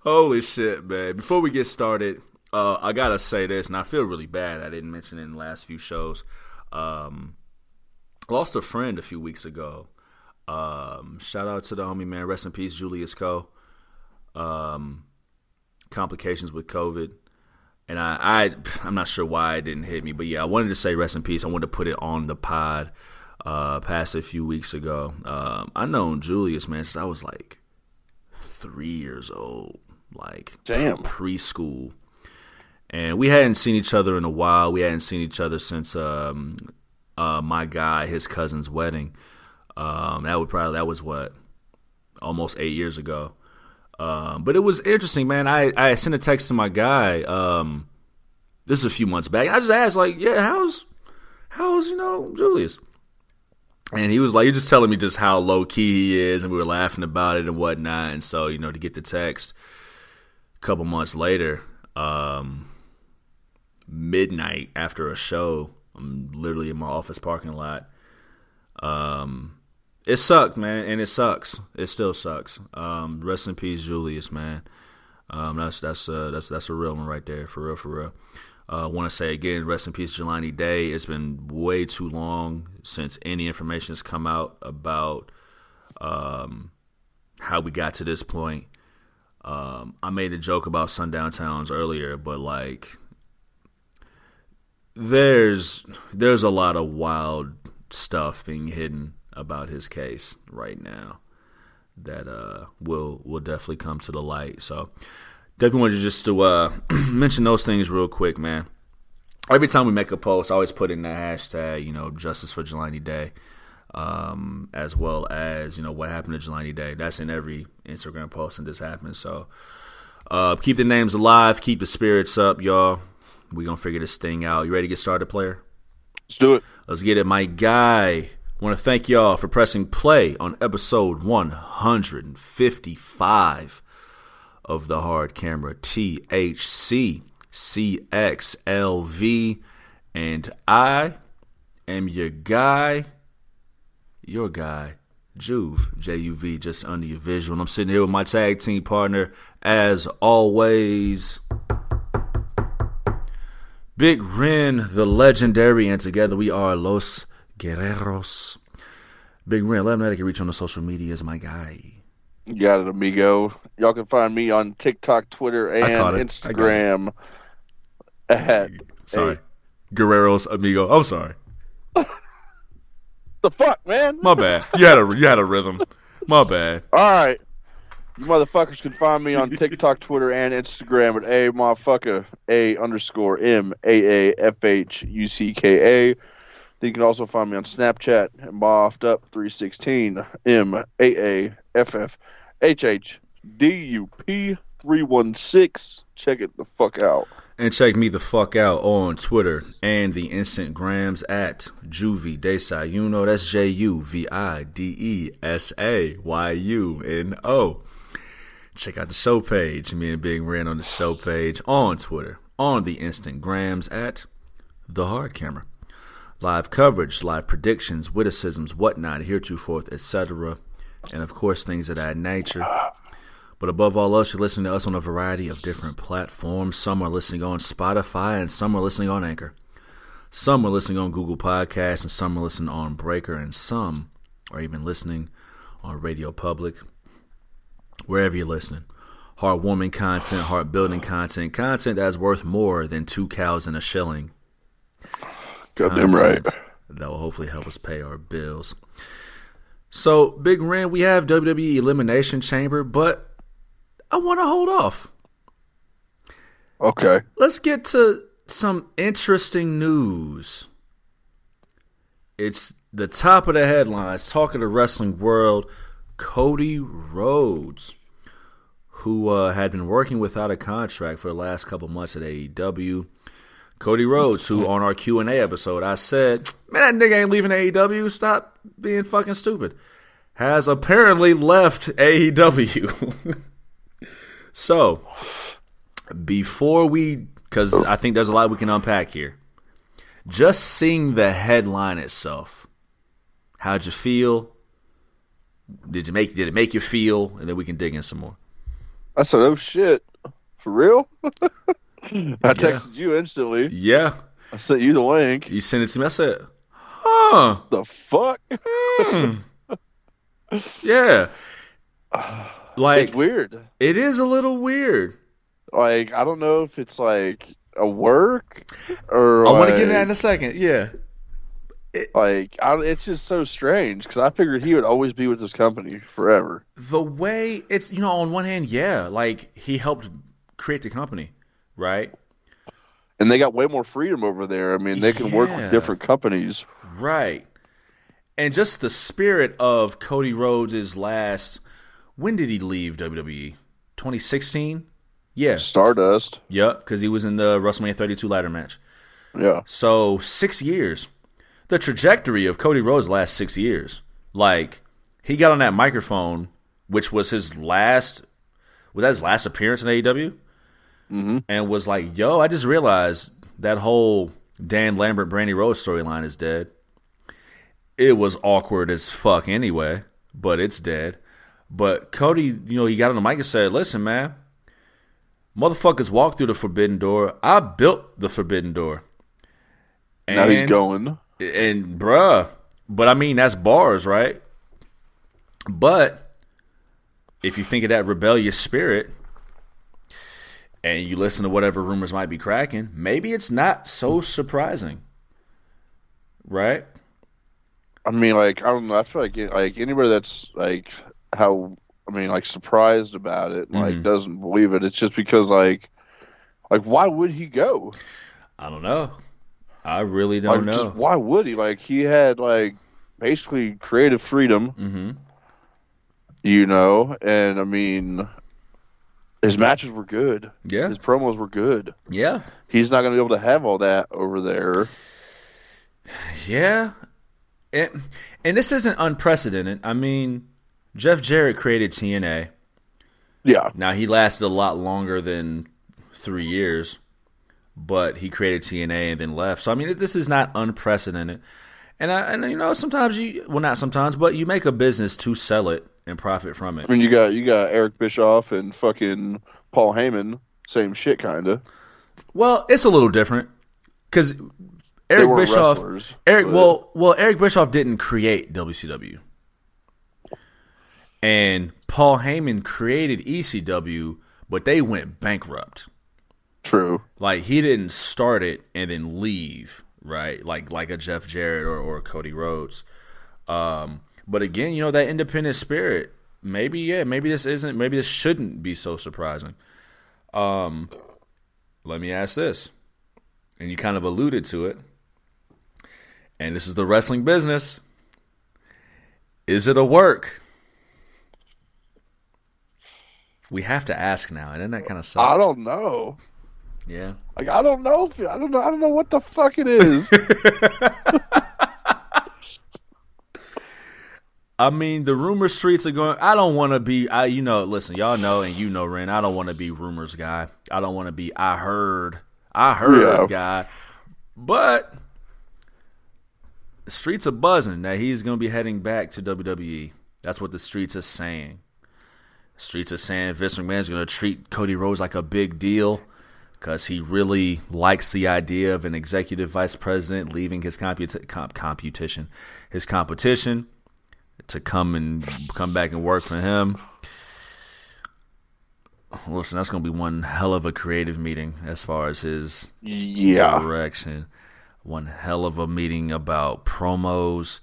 Holy shit, man. Before we get started, uh, I gotta say this, and I feel really bad I didn't mention it in the last few shows. Um, lost a friend a few weeks ago. Um, shout out to the homie, man. Rest in peace, Julius Co. Um, complications with COVID. And I, I, I'm not sure why it didn't hit me, but yeah, I wanted to say rest in peace. I wanted to put it on the pod. Uh, passed a few weeks ago. Um, I known Julius, man, since I was like three years old, like damn preschool, and we hadn't seen each other in a while. We hadn't seen each other since um, uh, my guy, his cousin's wedding. Um, that would probably that was what almost eight years ago. Um, but it was interesting, man. I, I sent a text to my guy. Um, this is a few months back. I just asked, like, yeah, how's how's you know Julius? And he was like, he just telling me just how low key he is, and we were laughing about it and whatnot. And so, you know, to get the text a couple months later, um, midnight after a show, I'm literally in my office parking lot. Um, it sucked, man, and it sucks. It still sucks. Um, rest in peace, Julius, man. Um, that's that's uh, that's that's a real one right there, for real, for real. I uh, want to say again, rest in peace, Jelani Day. It's been way too long since any information has come out about um, how we got to this point. Um, I made a joke about sundown towns earlier, but like, there's there's a lot of wild stuff being hidden about his case right now that uh, will will definitely come to the light. So definitely wanted just to uh, [CLEARS THROAT] mention those things real quick, man. Every time we make a post, I always put in that hashtag, you know, justice for Jelani Day, um, as well as you know what happened to Jelani Day. That's in every Instagram post, and this happens. So uh, keep the names alive, keep the spirits up, y'all. We gonna figure this thing out. You ready to get started, player? Let's do it. Let's get it, my guy. Want to thank y'all for pressing play on episode 155 of the hard camera THC CXLV and I am your guy your guy Juve J U V just under your visual and I'm sitting here with my tag team partner as always Big Ren the legendary and together we are Los Guerreros. Big Ren, let him know they can reach on the social media. medias, my guy. You got it, amigo. Y'all can find me on TikTok, Twitter, and caught it. I Instagram at Sorry. Guerreros, amigo. I'm sorry. [LAUGHS] the fuck, man. My bad. You had a you had a rhythm. My bad. All right. You motherfuckers can find me on [LAUGHS] TikTok, Twitter, and Instagram at a motherfucker a underscore m a a f h u c k a. You can also find me on Snapchat at moffed up three sixteen m a a f f h h d u p three one six. Check it the fuck out. And check me the fuck out on Twitter and the Instagrams at Juvie Desayuno. That's J U V I D E S A Y U N O. Check out the show page. Me and Big Ren on the show page on Twitter, on the Instagrams at The Hard Camera. Live coverage, live predictions, witticisms, whatnot, heretofore, etc. And of course, things of that nature. But above all else, you're listening to us on a variety of different platforms. Some are listening on Spotify, and some are listening on Anchor. Some are listening on Google Podcasts, and some are listening on Breaker, and some are even listening on Radio Public. Wherever you're listening. Heartwarming content, heart building content, content that's worth more than two cows and a shilling. Goddamn right. That will hopefully help us pay our bills. So, Big Ren, we have WWE Elimination Chamber, but I want to hold off. Okay. Let's get to some interesting news. It's the top of the headlines, talk of the wrestling world. Cody Rhodes, who uh, had been working without a contract for the last couple months at AEW. Cody Rhodes, who on our Q and A episode, I said, "Man, that nigga ain't leaving AEW. Stop being fucking stupid." Has apparently left AEW. [LAUGHS] so, before we, because I think there's a lot we can unpack here. Just seeing the headline itself, how'd you feel? Did you make? Did it make you feel? And then we can dig in some more. I said, "Oh shit, for real." [LAUGHS] I texted you instantly. Yeah, I sent you the link. you sent it to me. I said, "Huh." The fuck? Hmm. Yeah. [SIGHS] Like it's weird. it is a little weird. Like I don't know if it's like a work or I want to get into that in a second. Yeah. Like I, it's just so strange because I figured he would always be with this company forever. The way it's you know on one hand, yeah, like he helped create the company, right? And they got way more freedom over there. I mean, they can work with different companies. Right. And just the spirit of Cody Rhodes' last when did he leave WWE? 2016? Yeah. Stardust. Yep, because he was in the WrestleMania 32 ladder match. Yeah. So six years. The trajectory of Cody Rhodes last six years. Like he got on that microphone, which was his last was that his last appearance in AEW? Mm-hmm. And was like, yo, I just realized that whole Dan Lambert Brandi Rhodes storyline is dead. It was awkward as fuck anyway, but it's dead. But Cody, you know, he got on the mic and said, Listen, man, motherfuckers walk through the forbidden door. I built the forbidden door. Now he's going. And bruh, but I mean that's bars, right? But if you think of that rebellious spirit and you listen to whatever rumors might be cracking, maybe it's not so surprising. Right? I mean, like I don't know. I feel like like anybody that's like how I mean, like surprised about it, and, like mm-hmm. doesn't believe it. It's just because like like why would he go? I don't know. I really don't know. just why would he? Like he had like basically creative freedom, hmm you know, and I mean his matches were good. Yeah. His promos were good. Yeah. He's not going to be able to have all that over there. Yeah. And, and this isn't unprecedented. I mean, Jeff Jarrett created TNA. Yeah. Now he lasted a lot longer than three years, but he created TNA and then left. So I mean, this is not unprecedented. And I, and you know, sometimes you well, not sometimes, but you make a business to sell it and profit from it. I mean, you got you got Eric Bischoff and fucking Paul Heyman, same shit, kind of. Well, it's a little different because Eric Bischoff. Eric, but- well, well, Eric Bischoff didn't create WCW, and Paul Heyman created ECW, but they went bankrupt. True. Like he didn't start it and then leave, right? Like like a Jeff Jarrett or, or Cody Rhodes. Um, but again, you know that independent spirit. Maybe yeah, maybe this isn't. Maybe this shouldn't be so surprising. Um, let me ask this, and you kind of alluded to it. And this is the wrestling business. Is it a work? We have to ask now, and isn't that kind of sucks. I don't know. Yeah. Like I don't know if I don't know. I don't know what the fuck it is. [LAUGHS] I mean, the rumor streets are going. I don't want to be. I, you know, listen, y'all know, and you know, Ren. I don't want to be rumors guy. I don't want to be. I heard. I heard Yeah. guy. But the streets are buzzing that he's going to be heading back to WWE. That's what the streets are saying. Streets are saying Vince McMahon's going to treat Cody Rhodes like a big deal because he really likes the idea of an executive vice president leaving his comput- comp- competition, his competition, to come and come back and work for him. Listen, that's going to be one hell of a creative meeting as far as his yeah. direction. One hell of a meeting about promos.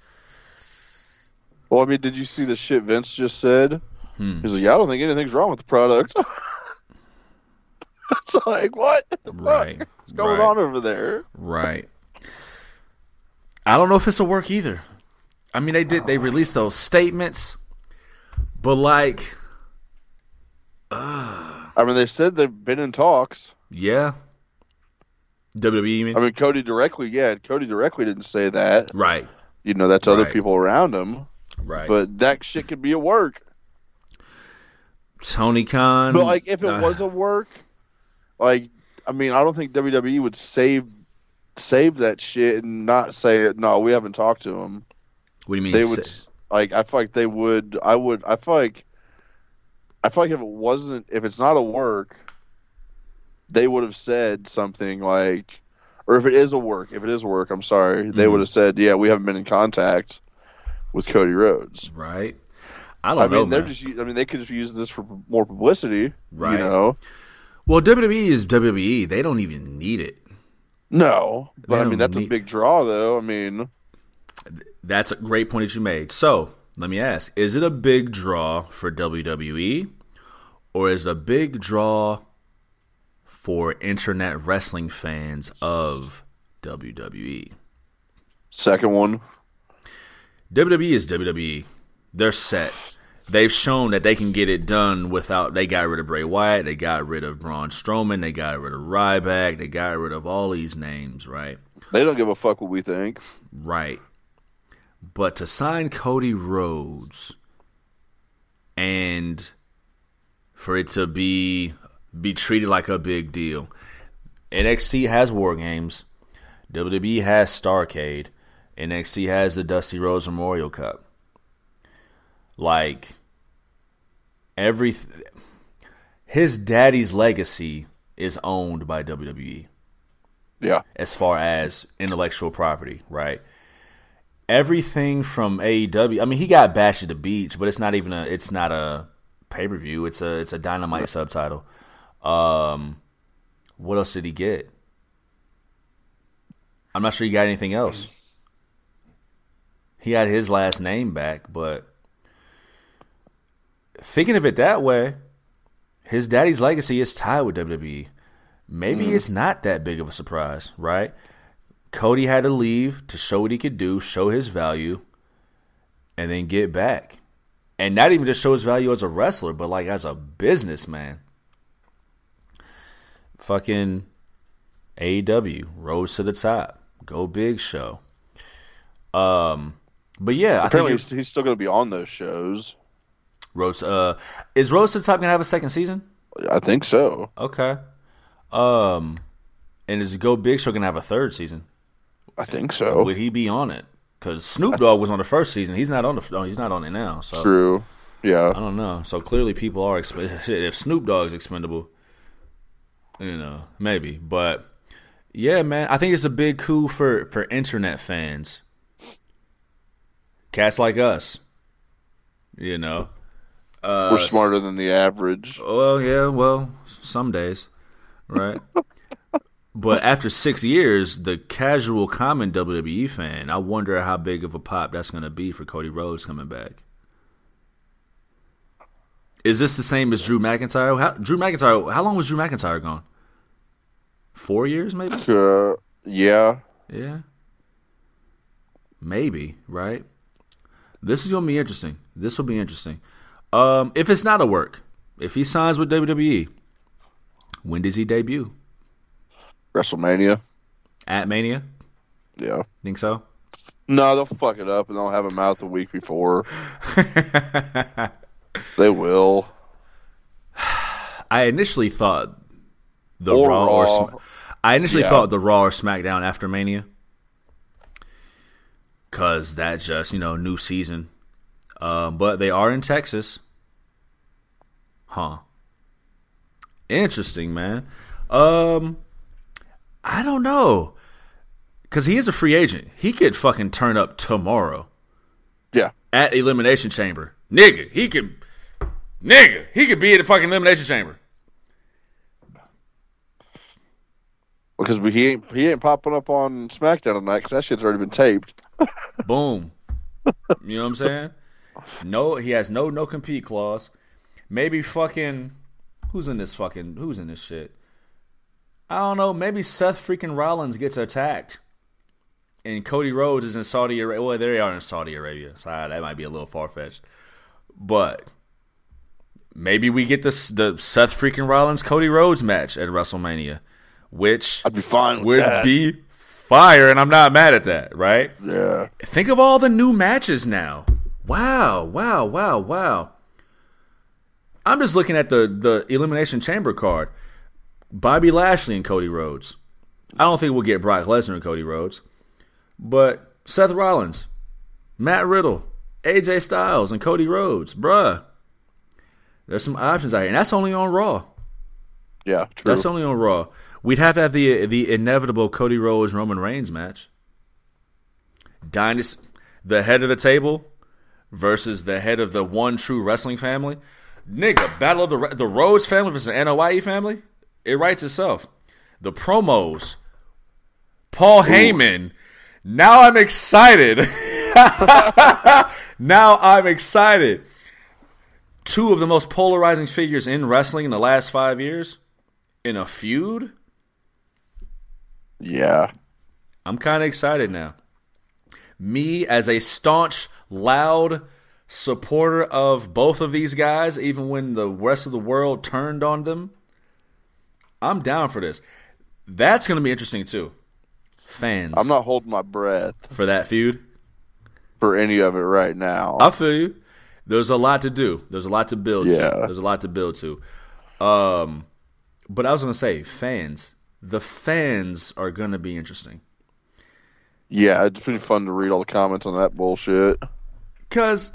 Well, I mean, did you see the shit Vince just said? Hmm. He's like, yeah, I don't think anything's wrong with the product. [LAUGHS] [LAUGHS] it's like, what the fuck? Right, What's going right. on over there? Right. I don't know if this will work either. I mean, they did. They released those statements, but like, I mean, they said they've been in talks. yeah. WWE, mean? I mean, Cody directly, yeah, Cody directly didn't say that. right, You know, that's other people around him. right. But that shit could be a work. Tony Khan. But like, if it uh, was a work, like, I mean, I don't think WWE would save save that shit and not say it. No, we haven't talked to him. what do you mean? They would like. I feel like they would. I would. I feel like. I feel like if it wasn't, if it's not a work, they would have said something like, or if it is a work, if it is a work, I'm sorry, they Mhm. would have said, yeah, we haven't been in contact with Cody Rhodes. right. I don't I know. mean, they're man. just. I mean, they could just use this for more publicity, Right. You know. Well, WWE is WWE. They don't even need it. No, but I mean that's a big draw, though. I mean, That's a great point that you made. So let me ask: Is it a big draw for WWE, or is it a big draw for internet wrestling fans of WWE? second one, WWE is WWE. They're set. They've shown that they can get it done without. They got rid of Bray Wyatt. They got rid of Braun Strowman. They got rid of Ryback. They got rid of all these names, right? they don't give a fuck what we think. Right. But to sign Cody Rhodes and for it to be be treated like a big deal. NXT has War Games. WWE has Starrcade. NXT has the Dusty Rhodes Memorial Cup. Like every his daddy's legacy is owned by WWE Yeah, as far as intellectual property, right? Everything from AEW. I mean, he got Bash at the Beach, but it's not even a. It's not a pay per view. It's a. It's a Dynamite subtitle. Um, what else did he get? I'm not sure he got anything else. He had his last name back, but thinking of it that way, his daddy's legacy is tied with WWE. Maybe it's not that big of a surprise, right? Cody had to leave to show what he could do, show his value, and then get back. And not even just show his value as a wrestler, but like as a businessman. Fucking AEW Rhodes to the top. Go big show. Um, but yeah, I apparently think he's, he's still going to be on those shows. Rhodes. Uh, is Rhodes to the top gonna have a second season? I think so. Okay. Um, and is Go Big Show gonna have a third season? I think so. Would he be on it? Because Snoop Dogg was on the first season. He's not on the. Oh, he's not on it now. So True. Yeah. I don't know. So clearly, people are exp- [LAUGHS] if Snoop Dogg's expendable, you know, maybe. But Yeah, man. I think it's a big coup for for internet fans. Cats like us. You know. Uh, We're smarter than the average. Well, yeah, well, some days, right? [LAUGHS] but after six years, the casual common WWE fan, I wonder how big of a pop that's going to be for Cody Rhodes coming back. Is this the same as Drew McIntyre? How, Drew McIntyre, how long was Drew McIntyre gone? Four years, maybe? Uh, yeah. Yeah. Maybe, right? This is going to be interesting. This will be interesting. Um, if it's not a work, if he signs with WWE, when does he debut? WrestleMania. At Mania? Yeah. Think so? No, they'll fuck it up and they'll have him out the week before. [LAUGHS] they will. I initially thought the Or Raw, or Sm- I initially Yeah. thought the Raw or SmackDown after Mania, cause that just you know new season. Um, but they are in Texas, huh? Interesting, man. Um, I don't know, cause he is a free agent. He could fucking turn up tomorrow Yeah. at Elimination Chamber, nigga. He could, nigga. He could be at the fucking Elimination Chamber. Because he ain't he ain't popping up on SmackDown tonight because that shit's already been taped. [LAUGHS] Boom. you know what I'm saying? No, he has no no compete clause. Maybe fucking who's in this fucking who's in this shit? I don't know. Maybe Seth freaking Rollins gets attacked, and Cody Rhodes is in Saudi Arabia. Well, they are in Saudi Arabia, so ah, that might be a little far fetched. But maybe we get this the Seth freaking Rollins Cody Rhodes match at WrestleMania, which I'd be fine with would that. be fire, and I'm not mad at that, right? yeah. Think of all the new matches now. Wow, wow, wow, wow. I'm just looking at the the Elimination Chamber card. Bobby Lashley and Cody Rhodes. I don't think we'll get Brock Lesnar and Cody Rhodes, but Seth Rollins, Matt Riddle, AJ Styles, and Cody Rhodes, bruh. There's some options out here, and that's only on Raw. Yeah. True. That's only on Raw. We'd have to have the the inevitable Cody Rhodes Roman Reigns match. Dynasty, the head of the table versus the head of the one true wrestling family. Nigga, battle of the the Rhodes family versus the Anoa'i family. It writes itself. The promos. Paul Heyman. Now I'm excited. [LAUGHS] now I'm excited. Two of the most polarizing figures in wrestling in the last five years in a feud. yeah. I'm kind of excited now. Me, as a staunch, loud supporter of both of these guys, even when the rest of the world turned on them, I'm down for this. That's going to be interesting too. Fans I'm not holding my breath for that feud. for any of it right now. I feel you. There's a lot to do. There's a lot to build Yeah. to. There's a lot to build to. Um, but I was going to say, fans. The fans are going to be interesting. yeah, it's pretty fun to read all the comments on that bullshit. Because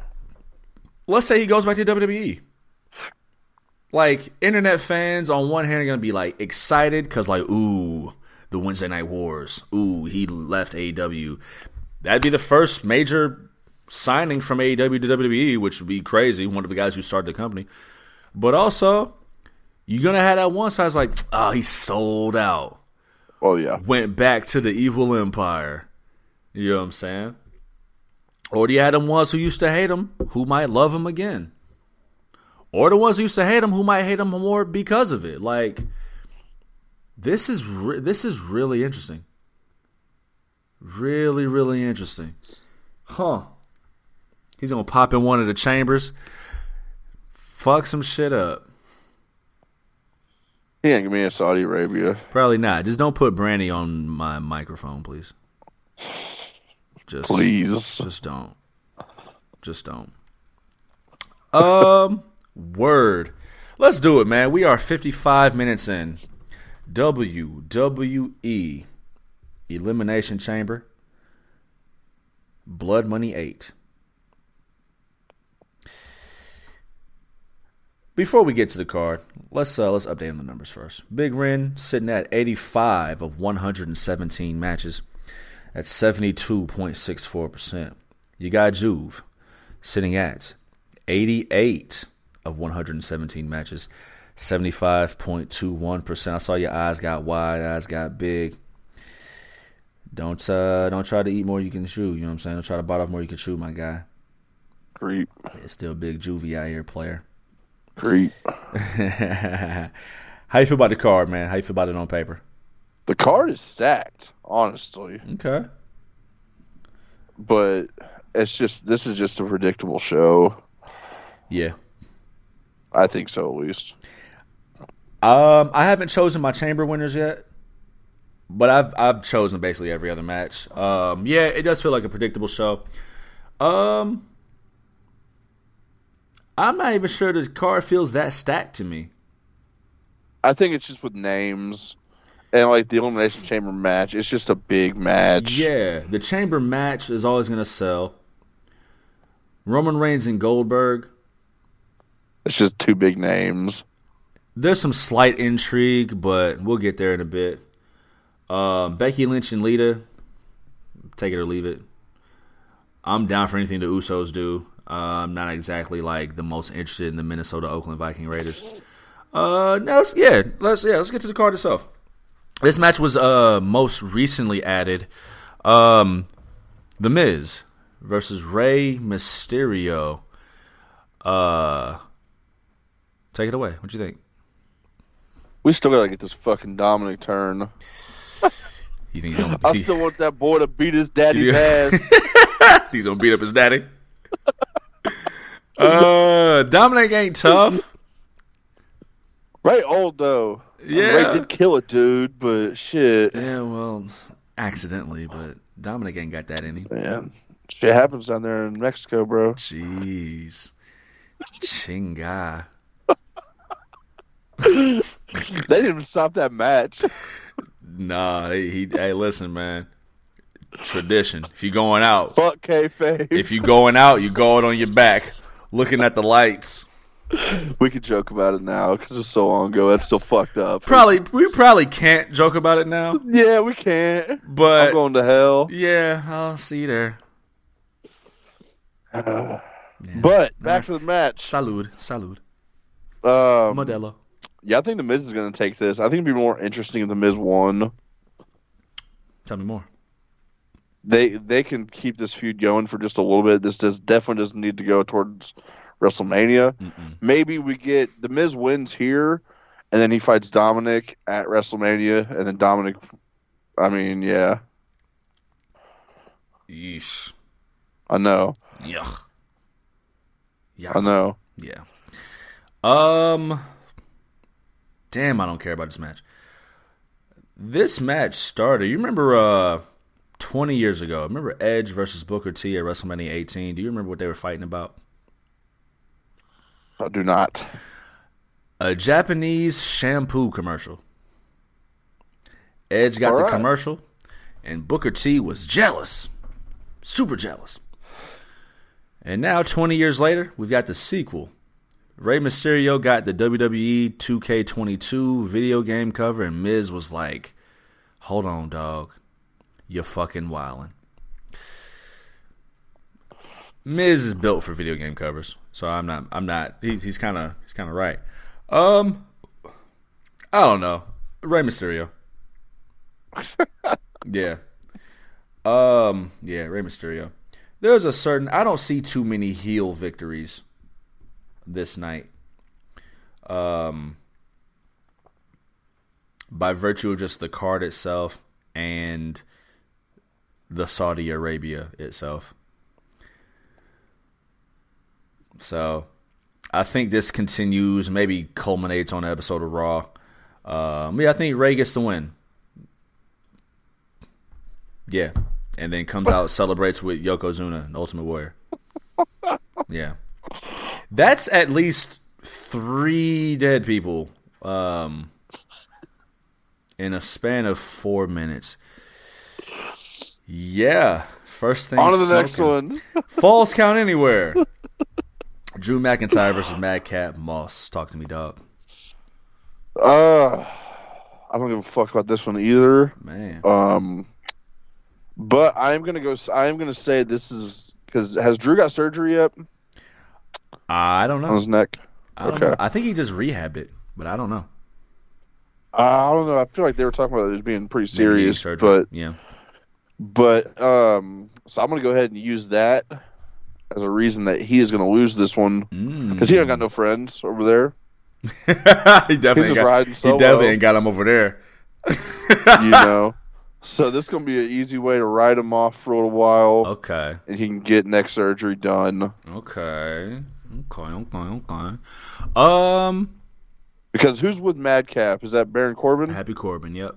let's say he goes back to WWE. Like, internet fans on one hand are going to be like excited because, like, ooh, the Wednesday Night Wars. Ooh, he left AEW. That'd be the first major signing from AEW to WWE, which would be crazy. One of the guys who started the company. But also, you're going to have that one side like, [TSK] ah, oh, he sold out. Oh yeah. Went back to the evil empire. You know what I'm saying? Or have them ones who used to hate him who might love him again? Or the ones who used to hate him who might hate him more because of it. Like this is re- this is really interesting. Really, really interesting. Huh. He's gonna pop in one of the chambers, fuck some shit up. He ain't gonna be in Saudi Arabia. Probably not. Just don't put Brandi on my microphone, please. Just Please. Just don't. Just don't. Um, word. Let's do it, man. We are 55 minutes in. WWE Elimination Chamber. Blood Money 8. Before we get to the card, let's uh, let's update on the numbers first. Big Ren sitting at 85 of 117 matches at 72.64%. You got Juve sitting at 88 of 117 matches, 75.21%. I saw your eyes got wide, eyes got big. Don't uh don't try to eat more you can chew, you know what I'm saying? Don't try to bite off more you can chew, my guy. Creep. It's still big juvie out here, player. Creep. [LAUGHS] How you feel about the card, man? How you feel about it on paper? The card is stacked, honestly. Okay. But it's just this is just a predictable show. Yeah. I think so at least. Um, I haven't chosen my chamber winners yet, but I've I've chosen basically every other match. Um, yeah, it does feel like a predictable show. Um, I'm not even sure the card feels that stacked to me. I think it's just with names and like the elimination chamber match. It's just a big match. Yeah, the chamber match is always going to sell. Roman Reigns and Goldberg. It's just two big names. There's some slight intrigue, but we'll get there in a bit. Um, Becky Lynch and Lita, take it or leave it. I'm down for anything the Usos do. Uh, I'm not exactly like the most interested in the Minnesota Oakland Viking Raiders. Uh, no, let's, yeah, let's yeah, let's get to the card itself. This match was uh most recently added. Um, The Miz versus Rey Mysterio. Uh, take it away. What you think? We still gotta get this fucking Dominic turn. You think he's gonna, [LAUGHS] I still want that boy to beat his daddy's ass. [LAUGHS] he's gonna beat up his daddy? uh, Dominic ain't tough. Rey old though. Yeah. Rey did kill a dude, but shit. Yeah, well, accidentally, but Dominic ain't got that in him. Man, shit happens down there in Mexico, bro. Jeez, chinga. [LAUGHS] They didn't even stop that match. Nah, he, he. Hey, listen, man. Tradition. If you're going out, Fuck kayfabe. if you're going out, you going on your back, looking at the lights. We could joke about it now because it's so long ago. That's still fucked up. Probably, we probably can't joke about it now, Yeah, we can't. but I'm going to hell. yeah, I'll see you there. [SIGHS] But back to the match. Salud, salud, Um, Modelo. yeah, I think the Miz is going to take this. I think it'd be more interesting if the Miz won. Tell me more. They they can keep this feud going for just a little bit. This does definitely doesn't need to go towards WrestleMania. Mm-mm. Maybe we get the Miz wins here, and then he fights Dominic at WrestleMania, and then Dominic. I mean, yeah, Yeesh. I know, Yuck. I know. Yeah. Um. Damn, I don't care about this match. This match started. You remember, uh, twenty years ago. Remember Edge versus Booker T at WrestleMania 18. Do you remember what they were fighting about? I do not. A Japanese shampoo commercial. Edge got All the right. commercial, and Booker T was jealous, super jealous. And now, 20 years later, we've got the sequel. Rey Mysterio got the WWE 2K22 video game cover, and Miz was like, "Hold on, dog, you're fucking wildin'." Miz is built for video game covers, so I'm not. I'm not. He, he's kind of. He's kind of right. Um, I don't know. Rey Mysterio. [LAUGHS] yeah. Um. Yeah. Rey Mysterio. There's a certain. I don't see too many heel victories this night. Um. By virtue of just the card itself and the Saudi Arabia itself. So, I think this continues, maybe culminates on an episode of Raw. Um, yeah, I think Rey gets the win. Yeah, and then comes out celebrates with Yokozuna, the Ultimate Warrior. [LAUGHS] Yeah, that's at least three dead people um, in a span of four minutes. Yeah, first thing. On to the next one. Falls count anywhere. [LAUGHS] Drew McIntyre versus Madcap Moss. Talk to me, dog. Uh, I don't give a fuck about this one either. Man. Um, but I'm gonna go. I'm gonna say this is because has Drew got surgery yet I don't on know. his neck? I okay. know. I think he just rehabbed it, but I don't know. I don't know. I feel like they were talking about it as being pretty serious, surgery. but yeah. but um, so I'm gonna go ahead and use that as a reason that he is gonna lose this one because he ain't got no friends over there. [LAUGHS] he definitely just got, he definitely ain't got him over there. you know. So this is gonna be an easy way to ride him off for a little while, Okay. and he can get neck surgery done. Okay. Okay. Okay. Okay. Um. Because who's with Madcap? Is that Baron Corbin? Happy Corbin. Yep.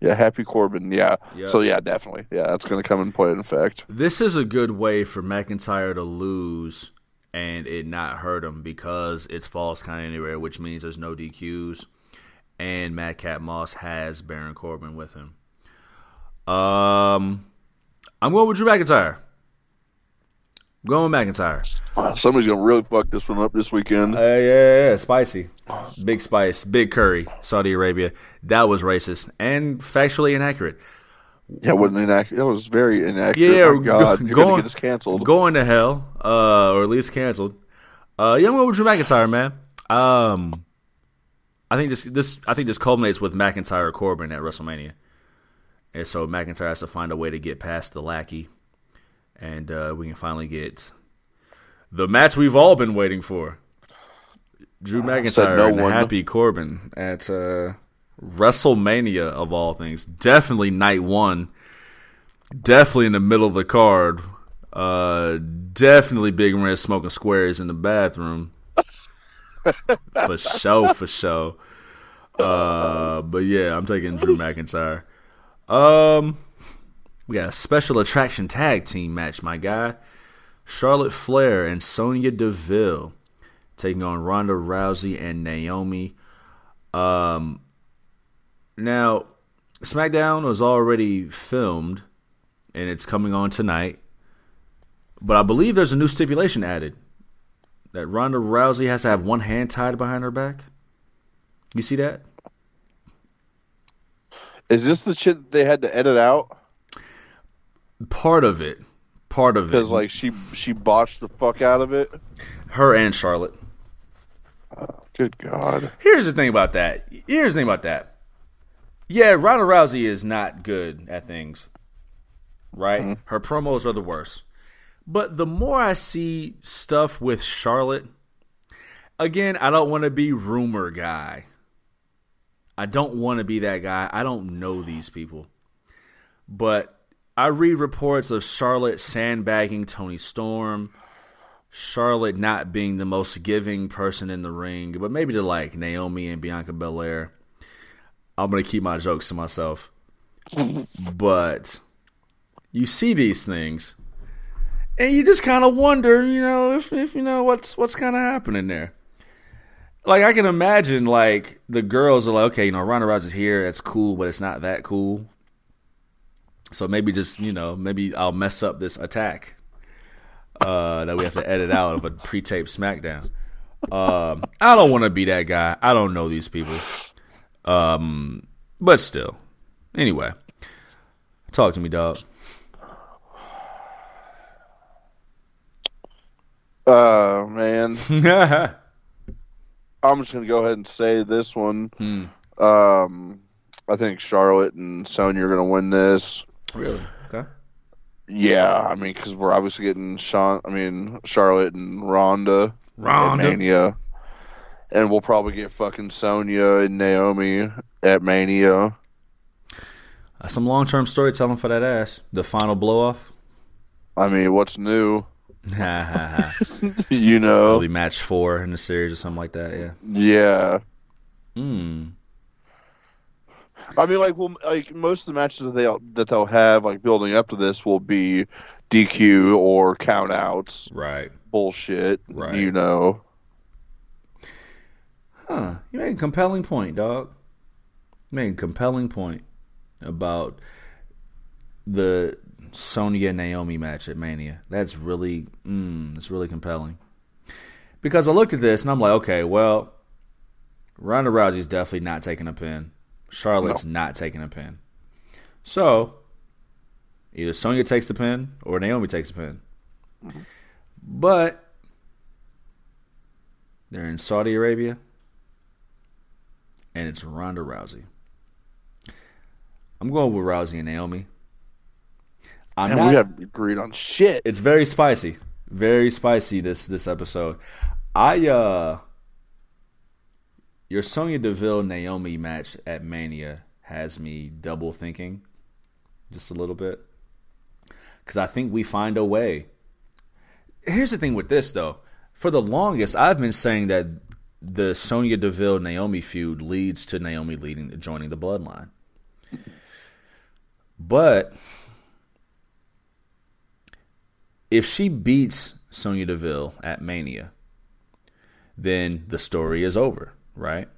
Yeah, Happy Corbin. Yeah. Yeah. So yeah, definitely. Yeah, that's gonna come and play in effect. This is a good way for McIntyre to lose and it not hurt him because it's falls count anywhere, which means there's no DQs. And Madcap Moss has Baron Corbin with him. Um, I'm going with Drew McIntyre. Going McIntyre. Somebody's gonna really fuck this one up this weekend. Uh, yeah, yeah, yeah, spicy, big spice, big curry, Saudi Arabia. That was racist and factually inaccurate. yeah, it wasn't inaccurate. That was very inaccurate. Yeah, My God, go- you're going- gonna get us canceled. Going to hell, uh, or at least canceled. Uh, yeah, I'm going with Drew McIntyre, man. Um, I think this this I think this culminates with McIntyre Corbin at WrestleMania, and so McIntyre has to find a way to get past the lackey, and uh, we can finally get the match we've all been waiting for. Drew McIntyre no and one. Happy Corbin at uh, WrestleMania of all things. Definitely night one. Definitely in the middle of the card. Uh, definitely Big Red smoking squares in the bathroom. [LAUGHS] for sure, for sure. Uh, but yeah, I'm taking Drew McIntyre. Um, we got a special attraction tag team match, my guy. Charlotte Flair and Sonya Deville taking on Ronda Rousey and Naomi. Um, now, SmackDown was already filmed, and it's coming on tonight. But I believe there's a new stipulation added that Ronda Rousey has to have one hand tied behind her back. You see that? Is this the shit they had to edit out Part of it. Part of it. because like she she botched the fuck out of it? her and Charlotte. Good God. Here's the thing about that. Here's the thing about that. Yeah, Ronda Rousey is not good at things. Right? Mm-hmm. Her promos are the worst. But the more I see stuff with Charlotte, again, I don't want to be rumor guy. I don't want to be that guy. I don't know these people. But I read reports of Charlotte sandbagging Toni Storm, Charlotte not being the most giving person in the ring, but maybe to like Naomi and Bianca Belair. I'm gonna keep my jokes to myself. [LAUGHS] but you see these things, and you just kind of wonder, you know, if if you know what's what's kind of happening there. Like I can imagine, like the girls are like, okay, you know, Ronda Rousey's here, that's cool, but it's not that cool. So maybe just you know, maybe I'll mess up this attack uh, that we have to edit out of a pre-taped SmackDown. Um, I don't want to be that guy. I don't know these people. Um, but still, anyway, talk to me, dog. Uh man. [LAUGHS] I'm just gonna go ahead and say this one. Hmm. Um, I think Charlotte and Sonya are gonna win this. Really? Okay. Yeah, I mean, because we're obviously getting Sean. I mean, Charlotte and Ronda, Ronda. Mania, and we'll probably get fucking Sonya and Naomi at Mania. Uh, some long-term storytelling for that ass. The final blow-off. I mean, what's new? [LAUGHS] [LAUGHS] You know? Probably match four in the series or something like that. Yeah. Yeah. Hmm. I mean, like, well, like most of the matches that they that they'll have, like building up to this, will be DQ or countouts. Right. Bullshit. Right. You know. Huh. You make a compelling point, dog. You make a compelling point about the Sonya Naomi match at Mania. That's really, mm, it's really compelling. because I looked at this and I'm like, okay, well, Ronda Rousey's definitely not taking a pin. Charlotte's no. not taking a pin. So either Sonya takes the pin or Naomi takes the pin. Mm-hmm. But they're in Saudi Arabia, and it's Ronda Rousey. I'm going with Rousey and Naomi. I'm and not, we have agreed on shit. It's very spicy, very spicy. This this episode, I uh, your Sonya Deville Naomi match at Mania has me double thinking, just a little bit, because I think we find a way. Here's the thing with this though. For the longest, I've been saying that the Sonya Deville Naomi feud leads to Naomi leading joining the Bloodline. But if she beats Sonya Deville at Mania, then the story is over, right?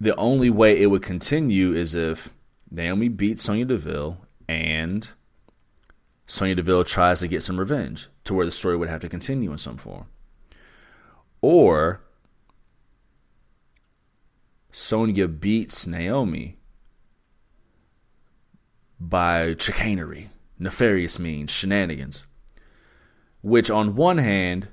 The only way it would continue is if Naomi beats Sonya Deville and Sonya Deville tries to get some revenge to where the story would have to continue in some form. Or Sonya beats Naomi by chicanery, nefarious means, shenanigans. Which, on one hand,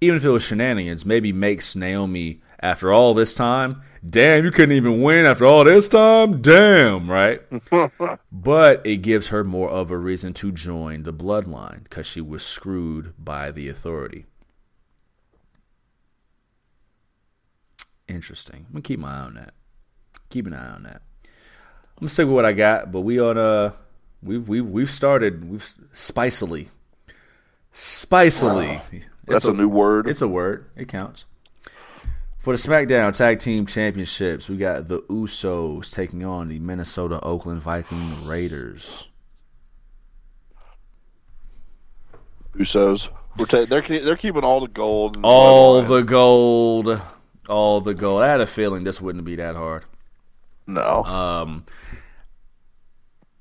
even if it was shenanigans, maybe makes Naomi, after all this time, damn, you couldn't even win after all this time? Damn, right? [LAUGHS] but it gives her more of a reason to join the bloodline because she was screwed by the authority. Interesting. I'm going to keep my eye on that. Keep an eye on that. I'm gonna stick with what I got, but we on uh we've we've we've started we've spicily. Spicily. Wow. That's a, a, new word. It's a word. It counts. For the SmackDown Tag Team Championships, we got the Usos taking on the Minnesota Oakland Viking Raiders. Usos. Ta- they're they're keeping all the gold. all the gold. All the gold. I had a feeling this wouldn't be that hard. No. Um,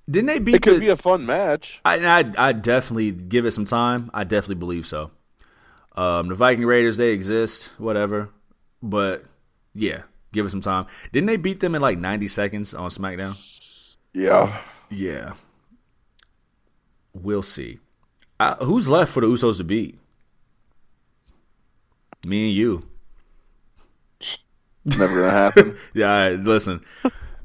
didn't they beat? It could the, be a fun match. I I I definitely give it some time. I definitely believe so. Um, the Viking Raiders they exist, whatever, but yeah, give it some time. Didn't they beat them in like ninety seconds on SmackDown? Yeah, yeah. We'll see. Uh, who's left for the Usos to beat? Me and you. Never gonna happen. [LAUGHS] yeah, listen.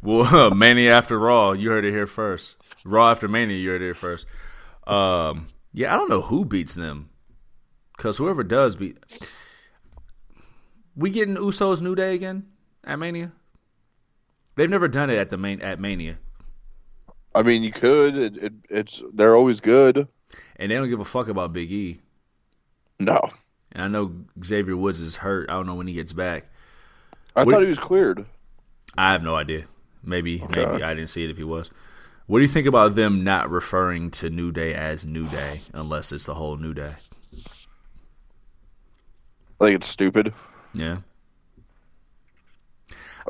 Well, [LAUGHS] Mania after Raw, you heard it here first. Raw after Mania, you heard it here first. Um, yeah, I don't know who beats them, because whoever does beat, we getting Usos New Day again at Mania. They've never done it at the main at Mania. I mean, you could. It, it, it's they're always good, and they don't give a fuck about Big E. No. And I know Xavier Woods is hurt. I don't know when he gets back. I what, thought he was cleared. I have no idea. Maybe okay. maybe I didn't see it if he was. What do you think about them not referring to New Day as New Day unless it's the whole New Day? I think it's stupid. Yeah.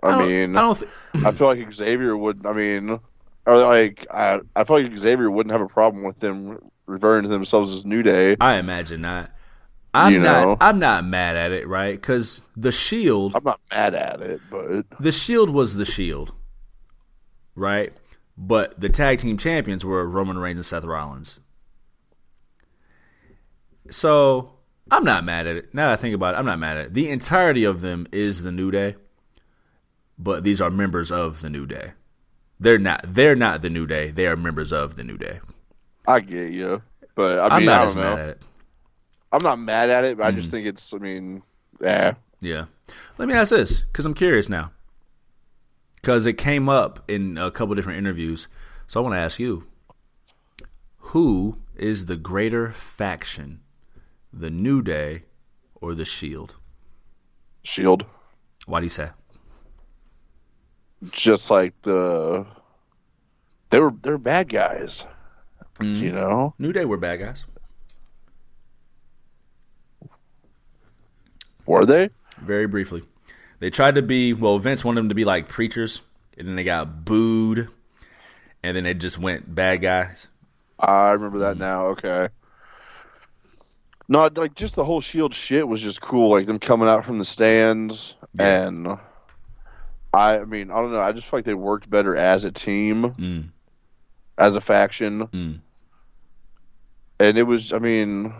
I, I mean, I don't. Th- I feel like Xavier would. I mean, or like I, I feel like Xavier wouldn't have a problem with them referring to themselves as New Day. I imagine not. I'm you not. Know? I'm not mad at it, right? Because the Shield. I'm not mad at it, but the Shield was the Shield, right? But the tag team champions were Roman Reigns and Seth Rollins. So I'm not mad at it. Now that I think about it, I'm not mad at it. The entirety of them is the New Day, but these are members of the New Day. They're not. They're not the New Day. They are members of the New Day. I get you, but I mean, I'm not I as know. mad at it. I'm not mad at it, but mm. I just mm. think it's. I mean, yeah. Yeah. Let me ask this because I'm curious now. Because it came up in a couple different interviews, so I want to ask you: Who is the greater faction, the New Day or the Shield? Shield. Why do you say? Just like the they were they're bad guys. Mm. You know, New Day were bad guys. Were they? Very briefly. They tried to be, well, Vince wanted them to be like preachers, and then they got booed, and then they just went bad guys. I remember that now. Okay. Not like just the whole Shield shit was just cool. Like them coming out from the stands, Yeah. and I, I mean, I don't know. I just feel like they worked better as a team, Mm. as a faction, Mm. and it was. I mean,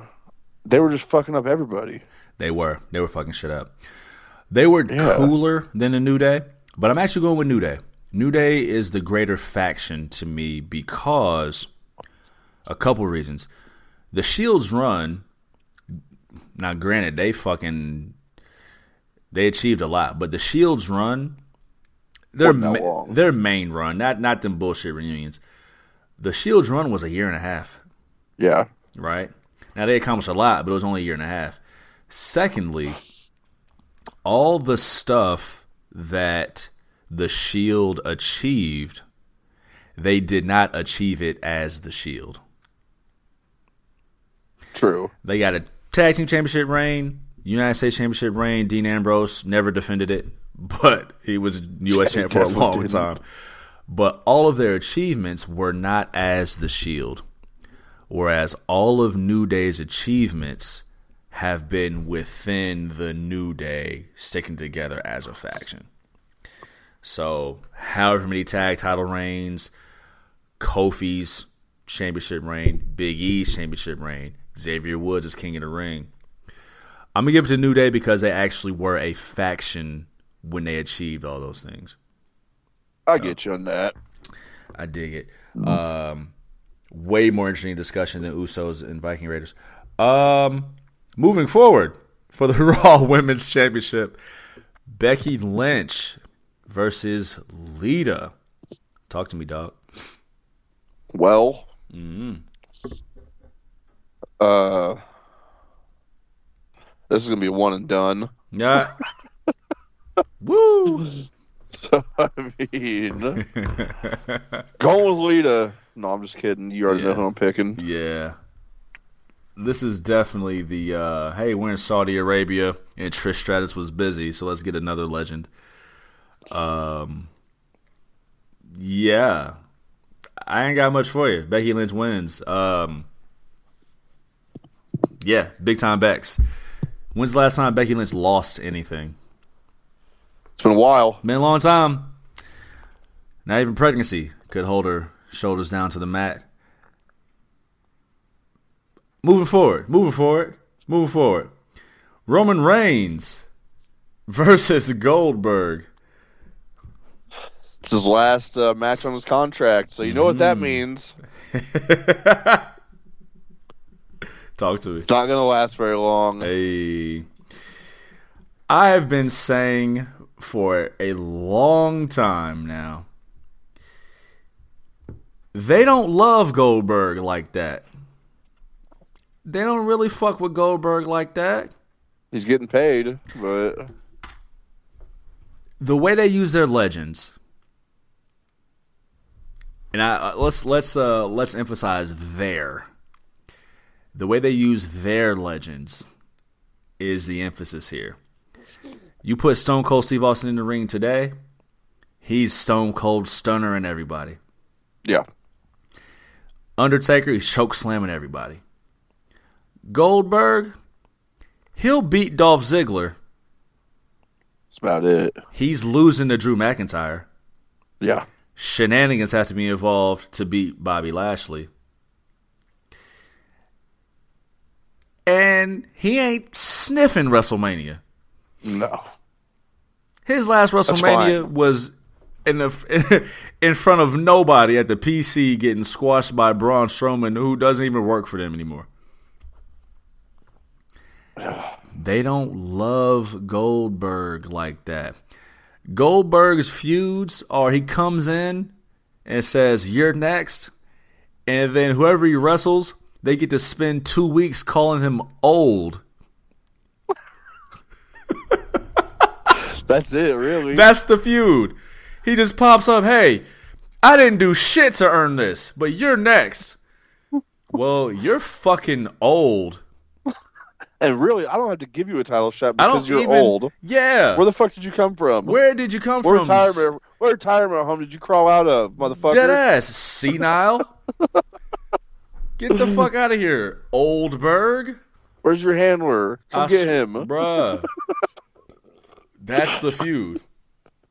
they were just fucking up everybody. They were. They were fucking shit up. They were Yeah. cooler than the New Day, but I'm actually going with New Day. New Day is the greater faction to me because a couple reasons. The Shield's run, now granted, they fucking they achieved a lot, but the Shield's run, their ma- their main run, not not them bullshit reunions. The Shield's run was a year and a half Yeah, right? Now they accomplished a lot, but it was only a year and a half. Secondly, all the stuff that the Shield achieved, they did not achieve it as the Shield. true. They got a tag team championship reign, United States championship reign. Dean Ambrose never defended it, [LAUGHS] but he was a U.S. champ for a long didn't. time. But all of their achievements were not as the Shield, whereas all of New Day's achievements have been within the New Day sticking together as a faction. So, however many tag title reigns, Kofi's championship reign, Big E's championship reign, Xavier Woods is king of the ring. I'm gonna give it to New Day because they actually were a faction when they achieved all those things. I get you on that. I dig it. Um, way more interesting discussion than Usos and Viking Raiders. Um, moving forward for the [LAUGHS] Raw Women's Championship, Becky Lynch versus Lita. Talk to me, dog. Well, Mm-hmm. Uh, this is gonna be a one and done. Yeah. [LAUGHS] Woo. So I mean, going with Lita. No, I'm just kidding. You already Yeah. know who I'm picking. Yeah. This is definitely the uh hey, we're in Saudi Arabia and Trish Stratus was busy, so let's get another legend. Um Yeah. I ain't got much for you. Becky Lynch wins. Um Yeah, big time Bex. When's the last time Becky Lynch lost anything? It's been a while. Been a long time. Not even pregnancy could hold her shoulders down to the mat. Moving forward, moving forward, moving forward. Roman Reigns [LAUGHS] versus Goldberg. It's his last uh, match on his contract, so you know what Mm. that means. [LAUGHS] Talk to me. It's not gonna last very long. Hey. I have been saying for a long time now. They don't love Goldberg like that. They don't really fuck with Goldberg like that. He's getting paid, but The way they use their legends, and I uh, let's let's uh let's emphasize their. The way they use their legends is the emphasis here. You put Stone Cold Steve Austin in the ring today, he's Stone Cold Stunner and everybody. yeah, Undertaker, he's choke slamming everybody. Goldberg, he'll beat Dolph Ziggler. that's about it. He's losing to Drew McIntyre. Yeah, Shenanigans have to be involved to beat Bobby Lashley. And he ain't sniffing WrestleMania. no, His last WrestleMania was in the [LAUGHS] in front of nobody at the PC getting squashed by Braun Strowman, who doesn't even work for them anymore. [SIGHS] They don't love Goldberg like that. Goldberg's feuds are he comes in and says, You're next. And then whoever he wrestles, they get to spend two weeks calling him old. that's it. Really, That's the feud. He just pops up, hey, I didn't do shit to earn this, but you're next. Well, you're fucking old. and really, I don't have to give you a title shot I because don't you're even. old. Yeah. Where the fuck did you come from? Where did you come What from? retirement? What retirement home did you crawl out of, motherfucker? Dead ass. Senile. [LAUGHS] Get the fuck [LAUGHS] out of here, Oldberg. Where's your handler? Come I get him. bruh. [LAUGHS] That's the feud.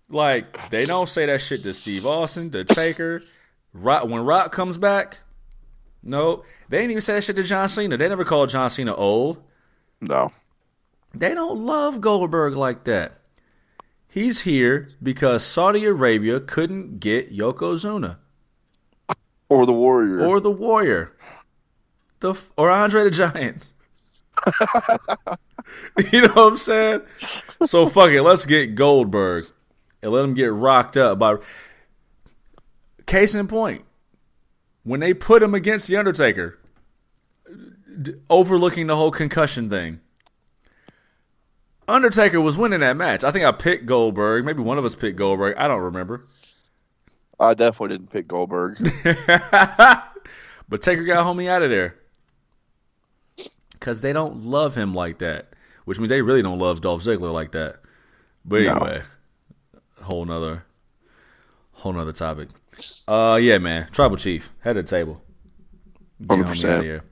Like they don't say that shit to Steve Austin, to Taker. Rock when Rock comes back. No, they ain't even say that shit to John Cena. They never called John Cena old. No. They don't love Goldberg like that. He's here because Saudi Arabia couldn't get Yokozuna Or the Warrior. or the Warrior, the f- or Andre the [LAUGHS] Giant. [LAUGHS] you know what I'm saying? So fuck it. Let's get Goldberg and let him get rocked up by. Case in point, when they put him against the Undertaker, d- overlooking the whole concussion thing. Undertaker was winning that match. I think I picked Goldberg. Maybe one of us picked Goldberg. I don't remember. I definitely didn't pick Goldberg. [LAUGHS] but Taker got homie out of there. Because they don't love him like that. Which means they really don't love Dolph Ziggler like that. But No. anyway, whole nother, whole nother topic. Uh, yeah, man, Tribal Chief head of the table. 100%. here.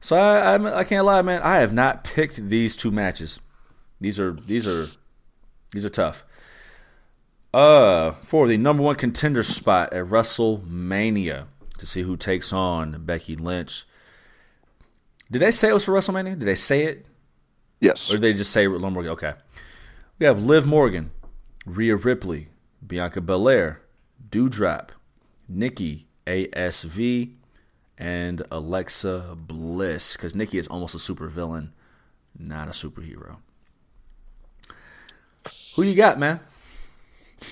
So I, I, I can't lie, man. I have not picked these two matches. These are these are these are tough. Uh, for the number one contender spot at WrestleMania to see who takes on Becky Lynch. Did they say it was for WrestleMania? Did they say it? Yes. Or did they just say Liv Morgan? Okay. We have Liv Morgan, Rhea Ripley, Bianca Belair, Doudrop, Nikki ASH, and Alexa Bliss. Because Nikki is almost a supervillain, not a superhero. Who you got, man?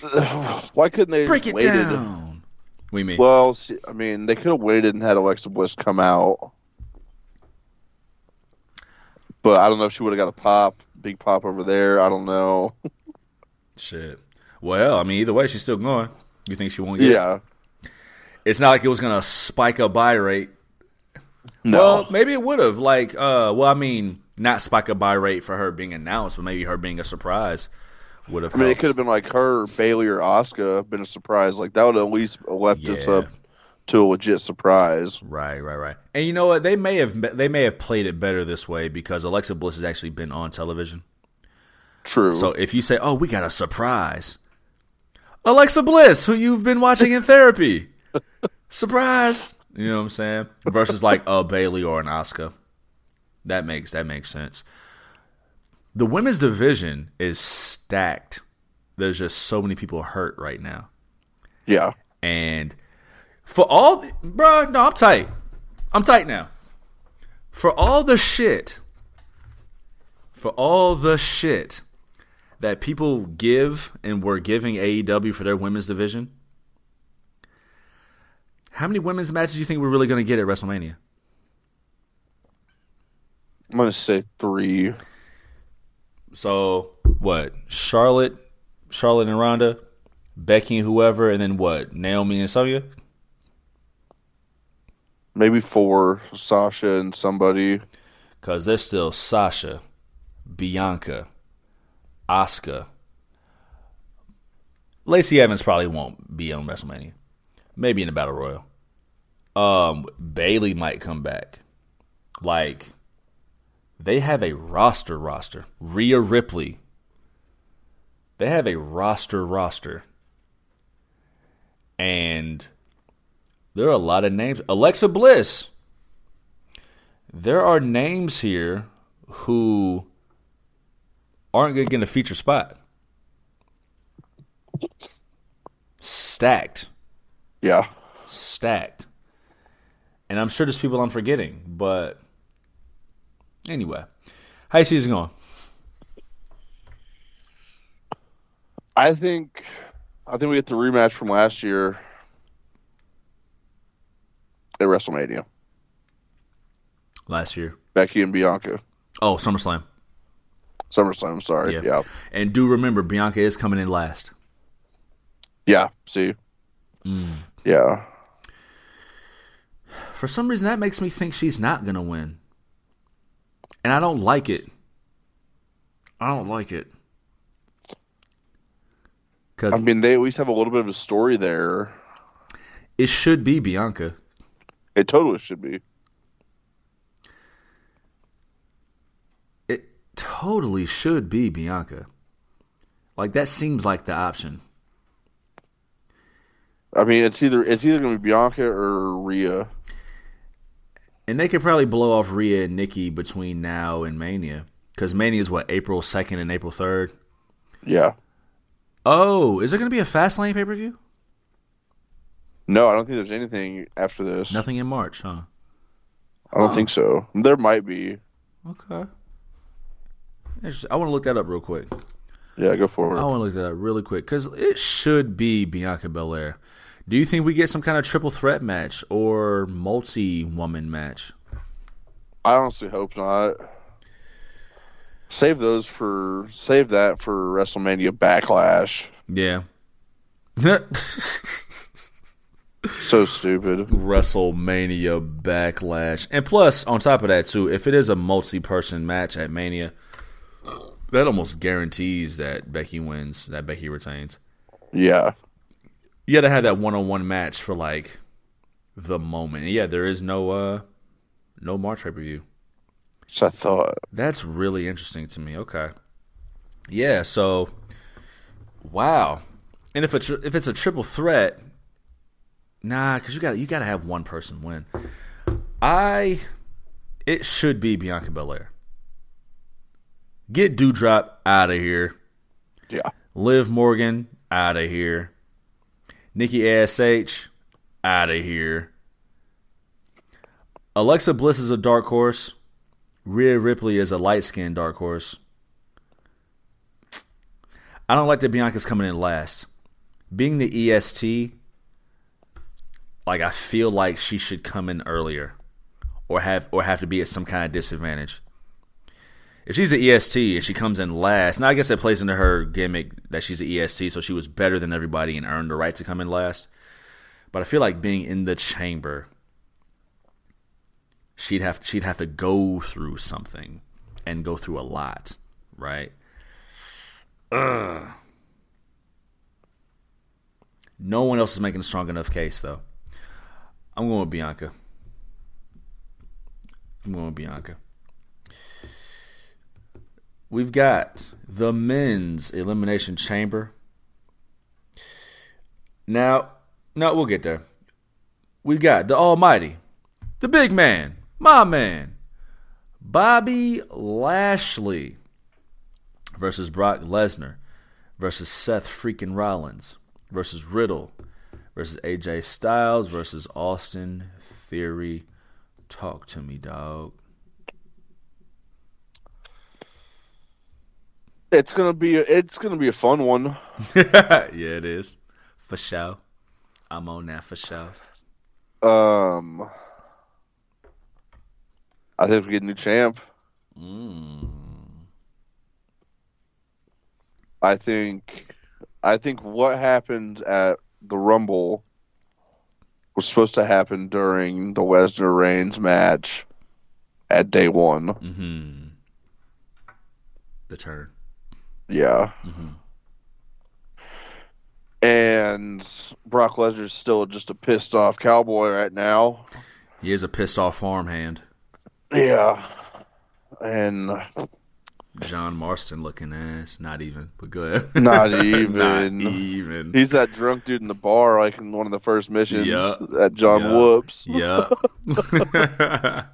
[SIGHS] Why couldn't they Break it waited? down. We mean Well, I mean, they could have waited and had Alexa Bliss come out. But I don't know if she would have got a pop, big pop over there. I don't know. shit. Well, I mean, either way, she's still going. You think she won't get? it? Yeah. It's not like it was gonna spike a buy rate. No. Well, maybe it would have. Like, uh, well, I mean, not spike a buy rate for her being announced, but maybe her being a surprise would have. I mean, it could have been like her, Bayley, or Asuka been a surprise. Like that would have at least left us Yeah. up to a legit surprise. Right, right, right. And you know what? They may have they may have played it better this way because Alexa Bliss has actually been on television. True. So if you say, "Oh, we got a surprise," Alexa Bliss, who you've been watching in therapy, [LAUGHS] surprise. You know what I'm saying? Versus like a Bayley or an Asuka. That makes that makes sense. The women's division is stacked. There's just so many people hurt right now. yeah. And for all, the, bruh, no, I'm tight. I'm tight now. For all the shit, for all the shit that people give and were giving AEW for their women's division, how many women's matches do you think we're really going to get at WrestleMania? I'm gonna say three. So what? Charlotte, Charlotte and Ronda, Becky and whoever, and then what? Naomi and Sonya. Maybe four. Sasha and somebody. Because there's still Sasha, Bianca, Asuka. Lacey Evans probably won't be on WrestleMania. Maybe in the Battle Royal. Um, Bayley might come back. Like, they have a roster roster. Rhea Ripley. They have a roster roster. And there are a lot of names. Alexa Bliss there are names here who aren't going to get a feature spot. Stacked, Yeah. stacked, and I'm sure there's people I'm forgetting. But anyway, how your season going? I think. I think we get the rematch from last year at WrestleMania. Last year, Becky and Bianca. oh SummerSlam, SummerSlam. Sorry. Yeah. Yeah. and do remember Bianca is coming in last. Yeah. See. Mm. Yeah. For some reason, that makes me think she's not going to win, and I don't like it. I don't like it. Because I mean, they at least have a little bit of a story there. It should be Bianca. It totally should be. It totally should be Bianca. Like that seems like the option. I mean, it's either it's either going to be Bianca or Rhea. And they could probably blow off Rhea and Nikki between now and Mania. Because Mania is what, April 2nd and April 3rd? Yeah. Oh, is there going to be a Fastlane pay per view? No, I don't think there's anything after this. Nothing in March, huh? I don't think so. There might be. Okay. I want to look that up real quick. Yeah, go for it. I want to look that up really quick because it should be Bianca Belair. Do you think we get some kind of triple threat match or multi woman match? I honestly hope not. Save those for save that for WrestleMania Backlash. Yeah. [LAUGHS] [LAUGHS] So stupid. WrestleMania Backlash. And plus, on top of that, too, if it is a multi person match at Mania, that almost guarantees that Becky wins, that Becky retains. Yeah. You got to have that one on one match for like the moment. And yeah, there is no uh no March pay per view. So I thought. That's really interesting to me. Okay. Yeah, so wow. And if it's if it's a triple threat, nah, cuz you got you got to have one person win. I it should be Bianca Belair. Get Doudrop out of here. Yeah. Liv Morgan out of here. Nikki ASH out of here. Alexa Bliss is a dark horse. Rhea Ripley is a light skinned dark horse. I don't like that Bianca's coming in last. Being the EST, like I feel like she should come in earlier, or have or have to be at some kind of disadvantage. If she's an EST and she comes in last, now I guess that plays into her gimmick that she's an EST, so she was better than everybody and earned the right to come in last. But I feel like being in the chamber, she'd have she'd have to go through something and go through a lot, right? Ugh. No one else is making a strong enough case though. I'm going with Bianca. I'm going with Bianca. We've got the men's elimination chamber. Now, no, we'll get there. We've got the Almighty, the big man, my man, Bobby Lashley versus Brock Lesnar versus Seth freaking Rollins versus Riddle versus AJ Styles versus Austin Theory. Talk to me, dog. It's gonna be a, it's gonna be a fun one. [LAUGHS] yeah, it is. For sure. I'm on that for sure. Um, I think we get a new champ. Mm. I think I think what happened at the Rumble was supposed to happen during the Lesnar Reigns match at day one. hmm The turn. Yeah. Mm-hmm. And Brock Lesnar's still just a pissed off cowboy right now. He is a pissed off farmhand. Yeah. And John Marston looking ass. Not even, but good. [LAUGHS] [LAUGHS] Not even. Not even. he's that drunk dude in the bar, like in one of the first missions Yeah. at John Yeah. Whoops. [LAUGHS] Yeah.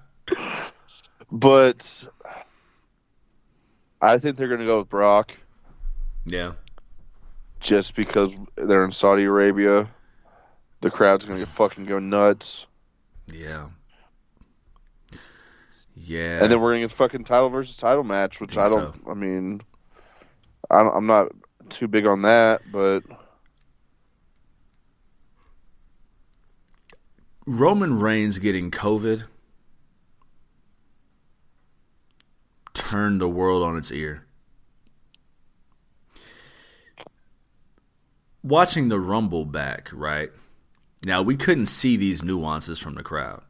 But I think they're going to go with Brock yeah. just because they're in Saudi Arabia. The crowd's going to fucking go nuts. Yeah. Yeah. And then we're to get fucking title versus title match, which Think I don't, I mean, I I'm not too big on that, but Roman Reigns getting COVID turned the world on its ear. Watching the Rumble back, right? Now, we couldn't see these nuances from the crowd.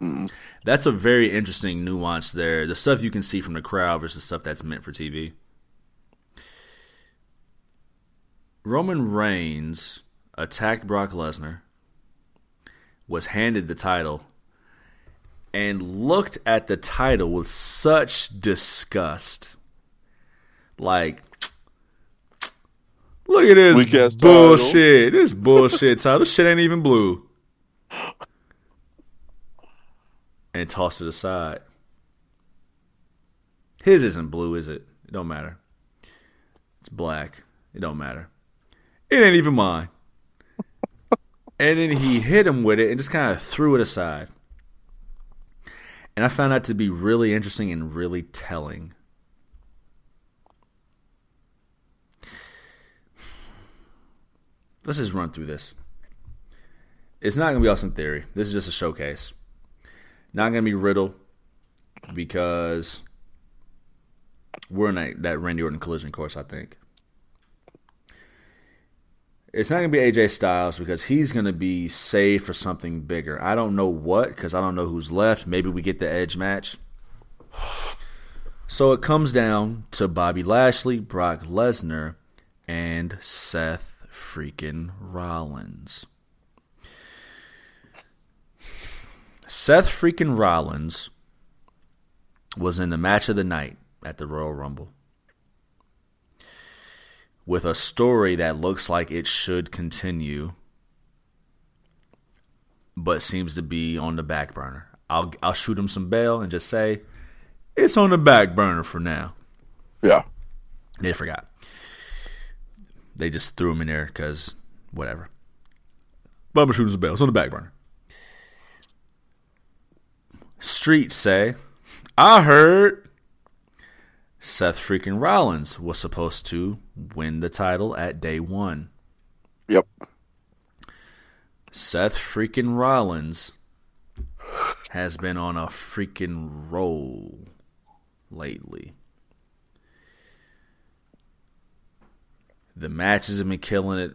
Mm-hmm. That's a very interesting nuance there. The stuff you can see from the crowd versus stuff that's meant for TV. Roman Reigns attacked Brock Lesnar was handed the title and looked at the title with such disgust. Like, look at this bullshit. This bullshit title. This shit ain't even blue. And tossed it aside. His isn't blue, is it? It don't matter. It's black. It don't matter. It ain't even mine. [LAUGHS] and then he hit him with it and just kind of threw it aside. And I found that to be really interesting and really telling. Let's just run through this. It's not going to be Austin Theory. This is just a showcase. Not going to be Riddle because we're in a, that Randy Orton collision course, I think. It's not going to be AJ Styles because he's going to be saved for something bigger. I don't know what because I don't know who's left. Maybe we get the Edge match. So it comes down to Bobby Lashley, Brock Lesnar, and Seth freaking Rollins. Seth freaking Rollins was in the match of the night at the Royal Rumble with a story that looks like it should continue but seems to be on the back burner. I'll I'll shoot him some bail and just say it's on the back burner for now. Yeah. They forgot. They just threw him in there because whatever. But I'm shooting some bail. It's on the back burner. Streets say, I heard Seth freaking Rollins was supposed to win the title at day one. Yep. Seth freaking Rollins has been on a freaking roll lately. The matches have been killing it.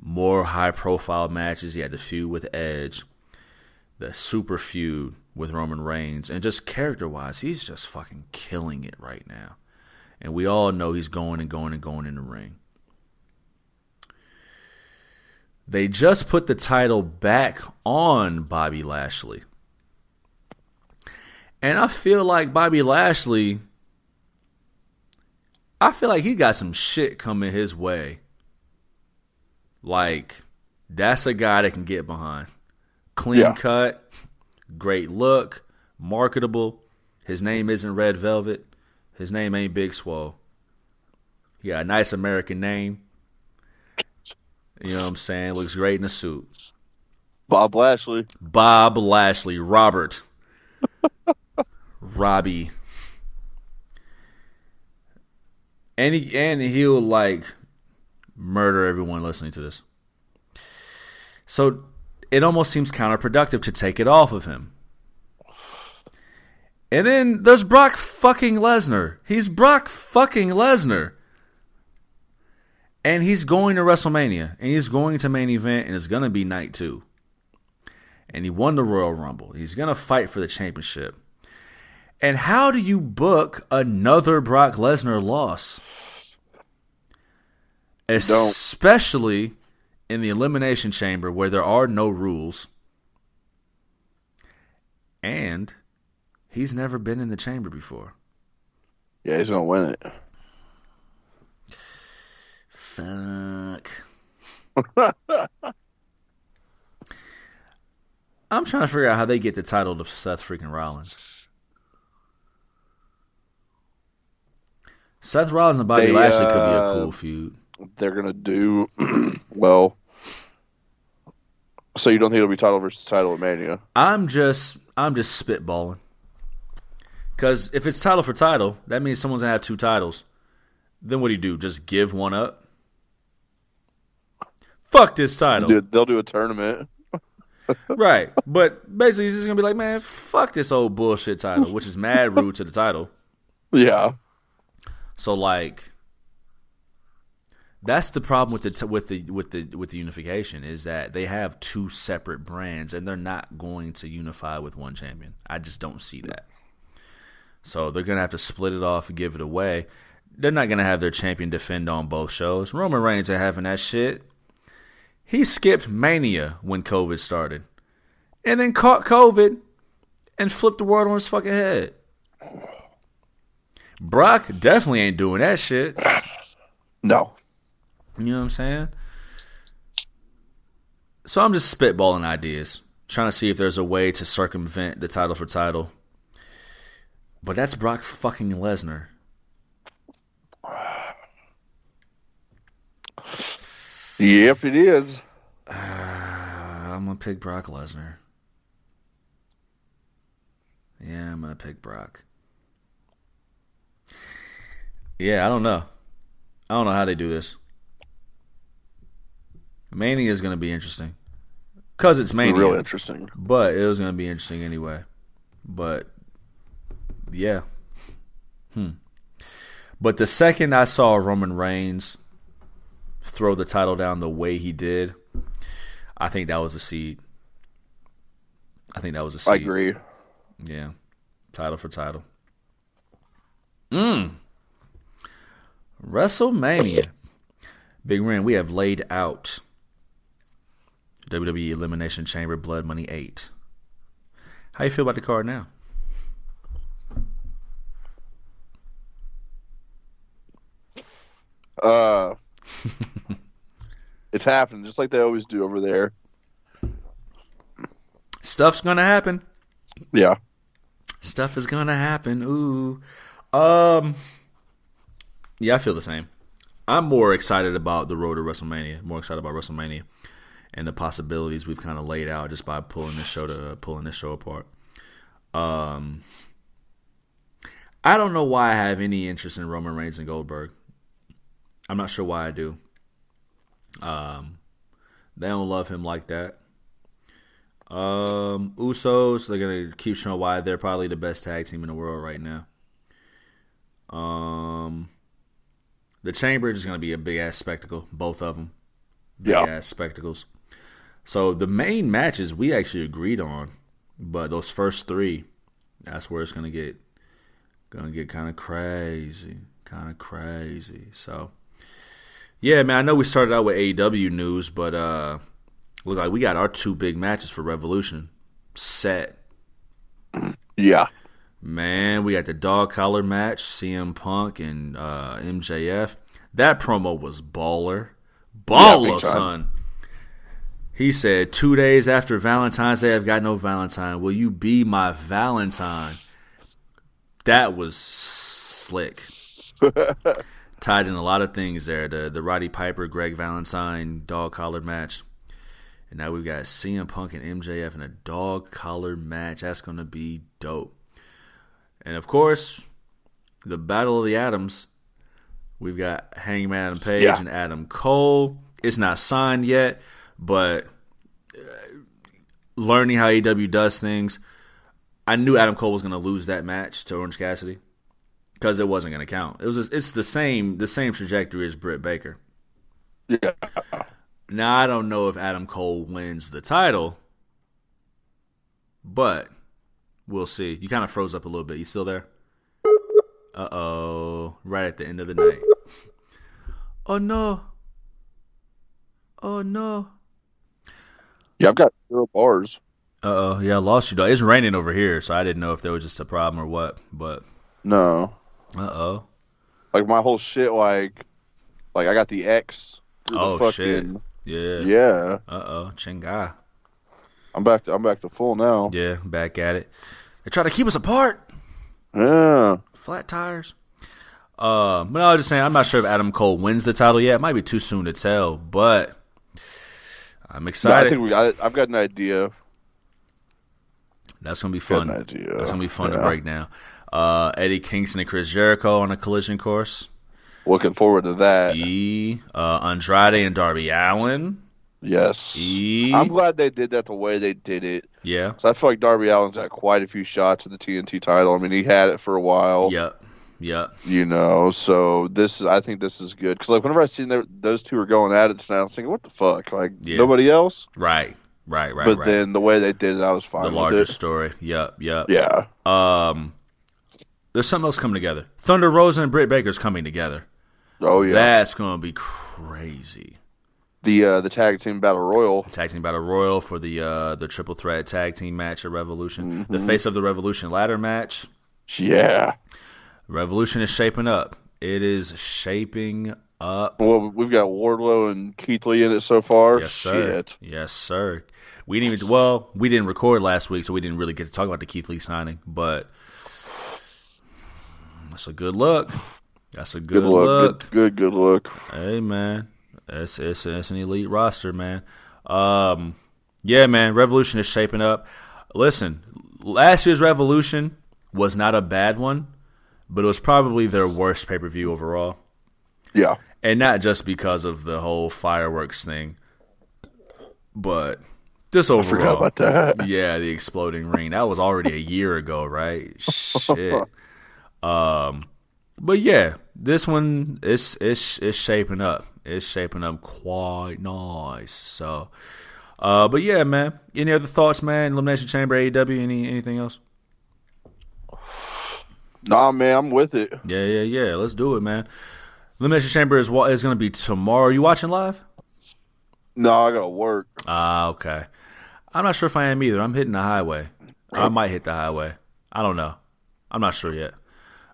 More high profile matches. He had the feud with Edge, the super feud with Roman Reigns, and just character wise, he's just fucking killing it right now. And we all know he's going and going and going in the ring. They just put the title back on Bobby Lashley. And I feel like Bobby Lashley, I feel like he got some shit coming his way. Like, that's a guy that can get behind. Clean Yeah. cut, great look, marketable. His name isn't Red Velvet. His name ain't Big Swole. He got a nice American name. You know what I'm saying? Looks great in a suit. Bob Lashley. Bob Lashley, Robert, [LAUGHS] Robbie, and he and he'll like murder everyone listening to this. So it almost seems counterproductive to take it off of him. And then there's Brock fucking Lesnar. He's Brock fucking Lesnar. And he's going to WrestleMania. And he's going to main event. And it's going to be night two and he won the Royal Rumble. He's going to fight for the championship. And how do you book another Brock Lesnar loss? Especially in the Elimination Chamber where there are no rules. And he's never been in the chamber before. Yeah, he's gonna win it. Fuck. [LAUGHS] I'm trying to figure out how they get the title to Seth freaking Rollins. Seth Rollins and Bobby They, Lashley could be a uh, cool feud. They're gonna do [CLEARS THROAT] well. So you don't think it'll be title versus title at Mania? I'm just I'm just spitballing. Cause if it's title for title, that means someone's gonna have two titles. Then what do you do? Just give one up? Fuck this title. Dude, they'll do a tournament. [LAUGHS] Right. But basically he's just gonna be like, man, fuck this old bullshit title, which is mad rude to the title. [LAUGHS] Yeah. So like that's the problem with the with the with the with the unification is that they have two separate brands and they're not going to unify with one champion. I just don't see that. So they're gonna have to split it off and give it away. They're not gonna have their champion defend on both shows. Roman Reigns are having that shit. He skipped Mania when COVID started, and then caught COVID and flipped the world on his fucking head. Brock definitely ain't doing that shit. No. You know what I'm saying? So I'm just spitballing ideas, trying to see if there's a way to circumvent the title for title. But that's Brock fucking Lesnar. Yep, it is. Uh, I'm gonna pick Brock Lesnar. Yeah, I'm gonna pick Brock. Yeah, I don't know. I don't know how they do this. Mania is gonna be interesting because it's Mania. Real interesting. But it was gonna be interesting anyway. But yeah. Hmm. But the second I saw Roman Reigns throw the title down the way he did, I think that was a seed. I think that was a seed. I agree. Yeah. Title for title. Mm. WrestleMania. Big Ren, we have laid out WWE Elimination Chamber Blood Money 8. How you feel about the card now? Uh, [LAUGHS] it's happening just like they always do over there. Stuff's gonna happen. Yeah. Stuff is gonna happen. Ooh. Um Yeah, I feel the same. I'm more excited about the road to WrestleMania. More excited about WrestleMania and the possibilities we've kind of laid out just by pulling this show to pulling this show apart. Um I don't know why I have any interest in Roman Reigns and Goldberg. I'm not sure why I do. Um they don't love him like that. Um, Usos, they're gonna keep showing why they're probably the best tag team in the world right now. Um, the Chamber is gonna be a big ass spectacle, both of them, big Yeah. ass spectacles. So the main matches we actually agreed on, but those first three, that's where it's gonna get gonna get kind of crazy, kind of crazy. So yeah, man, I know we started out with AEW news, but uh look like we got our two big matches for Revolution set. Yeah. Man, we got the dog collar match, CM Punk and uh, MJF. That promo was baller. Yeah, Baller, time. son. He said, Two days after Valentine's Day, I've got no Valentine. Will you be my Valentine? That was slick. [LAUGHS] Tied in a lot of things there. The the Roddy Piper, Greg Valentine dog collar match. And now we've got CM Punk and MJF in a dog collar match. That's going to be dope. And of course, the Battle of the Atoms. We've got Hangman Adam Page Yeah. and Adam Cole. It's not signed yet, but uh, learning how AEW does things, I knew Adam Cole was going to lose that match to Orange Cassidy because it wasn't going to count. It was it's the same the same trajectory as Britt Baker. Yeah. Now I don't know if Adam Cole wins the title, but we'll see. You kind of froze up a little bit. You still there? Uh oh! Right at the end of the night. Oh no! Oh no! Yeah, I've got zero bars. Uh oh! Yeah, I lost you. Though. It's raining over here, so I didn't know if there was just a problem or what. But No. uh oh! Like my whole shit like like I got the X Oh the shit! Yeah. Yeah. Uh oh! Chinga. I'm back to I'm back to full now. Yeah, back at it. They try to keep us apart. Yeah. flat tires. Uh, but I was just saying, I'm not sure if Adam Cole wins the title yet. It might be too soon to tell, but I'm No, I excited. think we I, I've got an idea. That's gonna be Got fun. an idea. That's gonna be fun to break down. Uh, Eddie Kingston and Chris Jericho on a collision course. Looking forward to that. E. Uh, Andrade and Darby Allin. Yes. E. I'm glad they did that the way they did it. Yeah. So I feel like Darby Allin's had quite a few shots at the TNT title. I mean, he had it for a while. Yep. Yep. You know, so this is I think this is good because like whenever I seen those two were going at it tonight, I was thinking, what the fuck? Like Yeah. nobody else. Right. Right. Right. but right. then the way they did it, I was the fine with larger story. Yep. Yep. Yeah. Um, there's something else coming together. Thunder Rosa and Britt Baker's coming together. Oh yeah. That's gonna be crazy. the uh, the tag team battle royal. Tag team battle royal for the uh, the triple threat tag team match at Revolution. The face of the Revolution ladder match. Yeah. Revolution is shaping up. It is shaping up. Well, we've got Wardlow and Keith Lee in it so far. Yes, sir. Shit. Yes, sir. We didn't even well, we didn't record last week, so we didn't really get to talk about the Keith Lee signing, but that's a good look. That's a good, Good look. look. Good, good, good look. Hey man, it's, it's it's an elite roster, man. Um, yeah, man. Revolution is shaping up. Listen, last year's Revolution was not a bad one, but it was probably their worst pay per view overall, Yeah. and not just because of the whole fireworks thing, but just overall. Forgot about that. [LAUGHS] Yeah, the exploding ring. That was already a year ago, right? Shit. Um, but yeah, this one is is is shaping up. It's shaping up quite nice. So, uh, but yeah, man. Any other thoughts, man? Elimination Chamber, AEW, any anything else? Nah, man, I'm with it. Yeah, yeah, yeah. Let's do it, man. Elimination Chamber is what is going to be tomorrow. Are you watching live? No, I gotta work. Ah, okay. I'm not sure if I am either. I'm hitting the highway. I might hit the highway. I don't know. I'm not sure yet.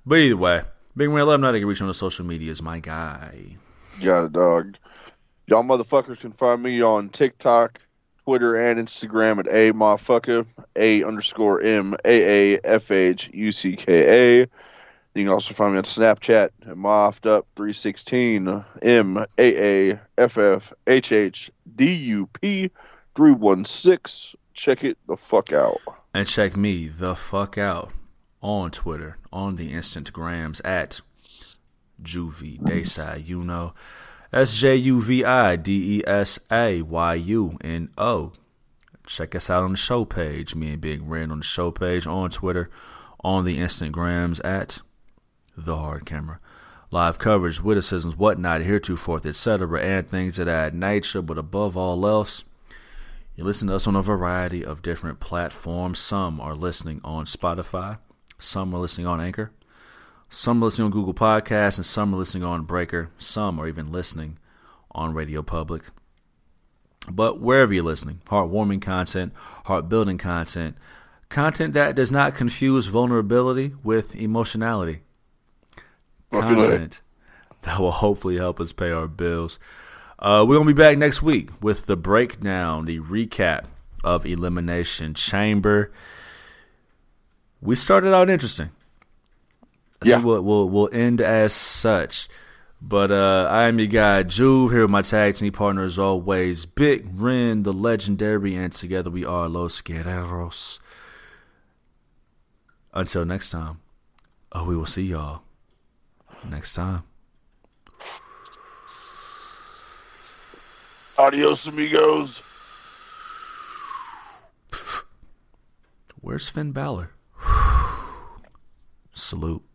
But either way, Big Man, let him know they can reach on the social medias, my guy. Got it, dog. Y'all motherfuckers can find me on TikTok, Twitter, and Instagram at a motherfucker a underscore m a a f h u c k a. You can also find me on Snapchat at moffed up three sixteen m a a f f h h d u p three one six. Check it the fuck out. And check me the fuck out on Twitter, on the Instagrams at Juvie Desai, you know. S J U V I D E S A Y U N O. Check us out on the show page. Me and Big Red on the show page on Twitter, on the Instagrams at the hard camera. Live coverage, witticisms, whatnot, heretofore, etc., and things of that nature. But above all else, you listen to us on a variety of different platforms. Some are listening on Spotify, some are listening on Anchor, some are listening on Google Podcasts, and some are listening on Breaker. Some are even listening on Radio Public. But wherever you're listening, heartwarming content, heart building content, content that does not confuse vulnerability with emotionality, content that will hopefully help us pay our bills. Uh, we're going to be back next week with the breakdown, the recap of Elimination Chamber. We started out interesting. Yeah. we'll, we'll, we'll end as such. But uh, I am your guy, Juve, here with my tag team partner as always, Big Ren, the legendary, and together we are Los Guerreros. Until next time, uh, we will see y'all next time. Adios, amigos. Where's Finn Balor? [SIGHS] Salute.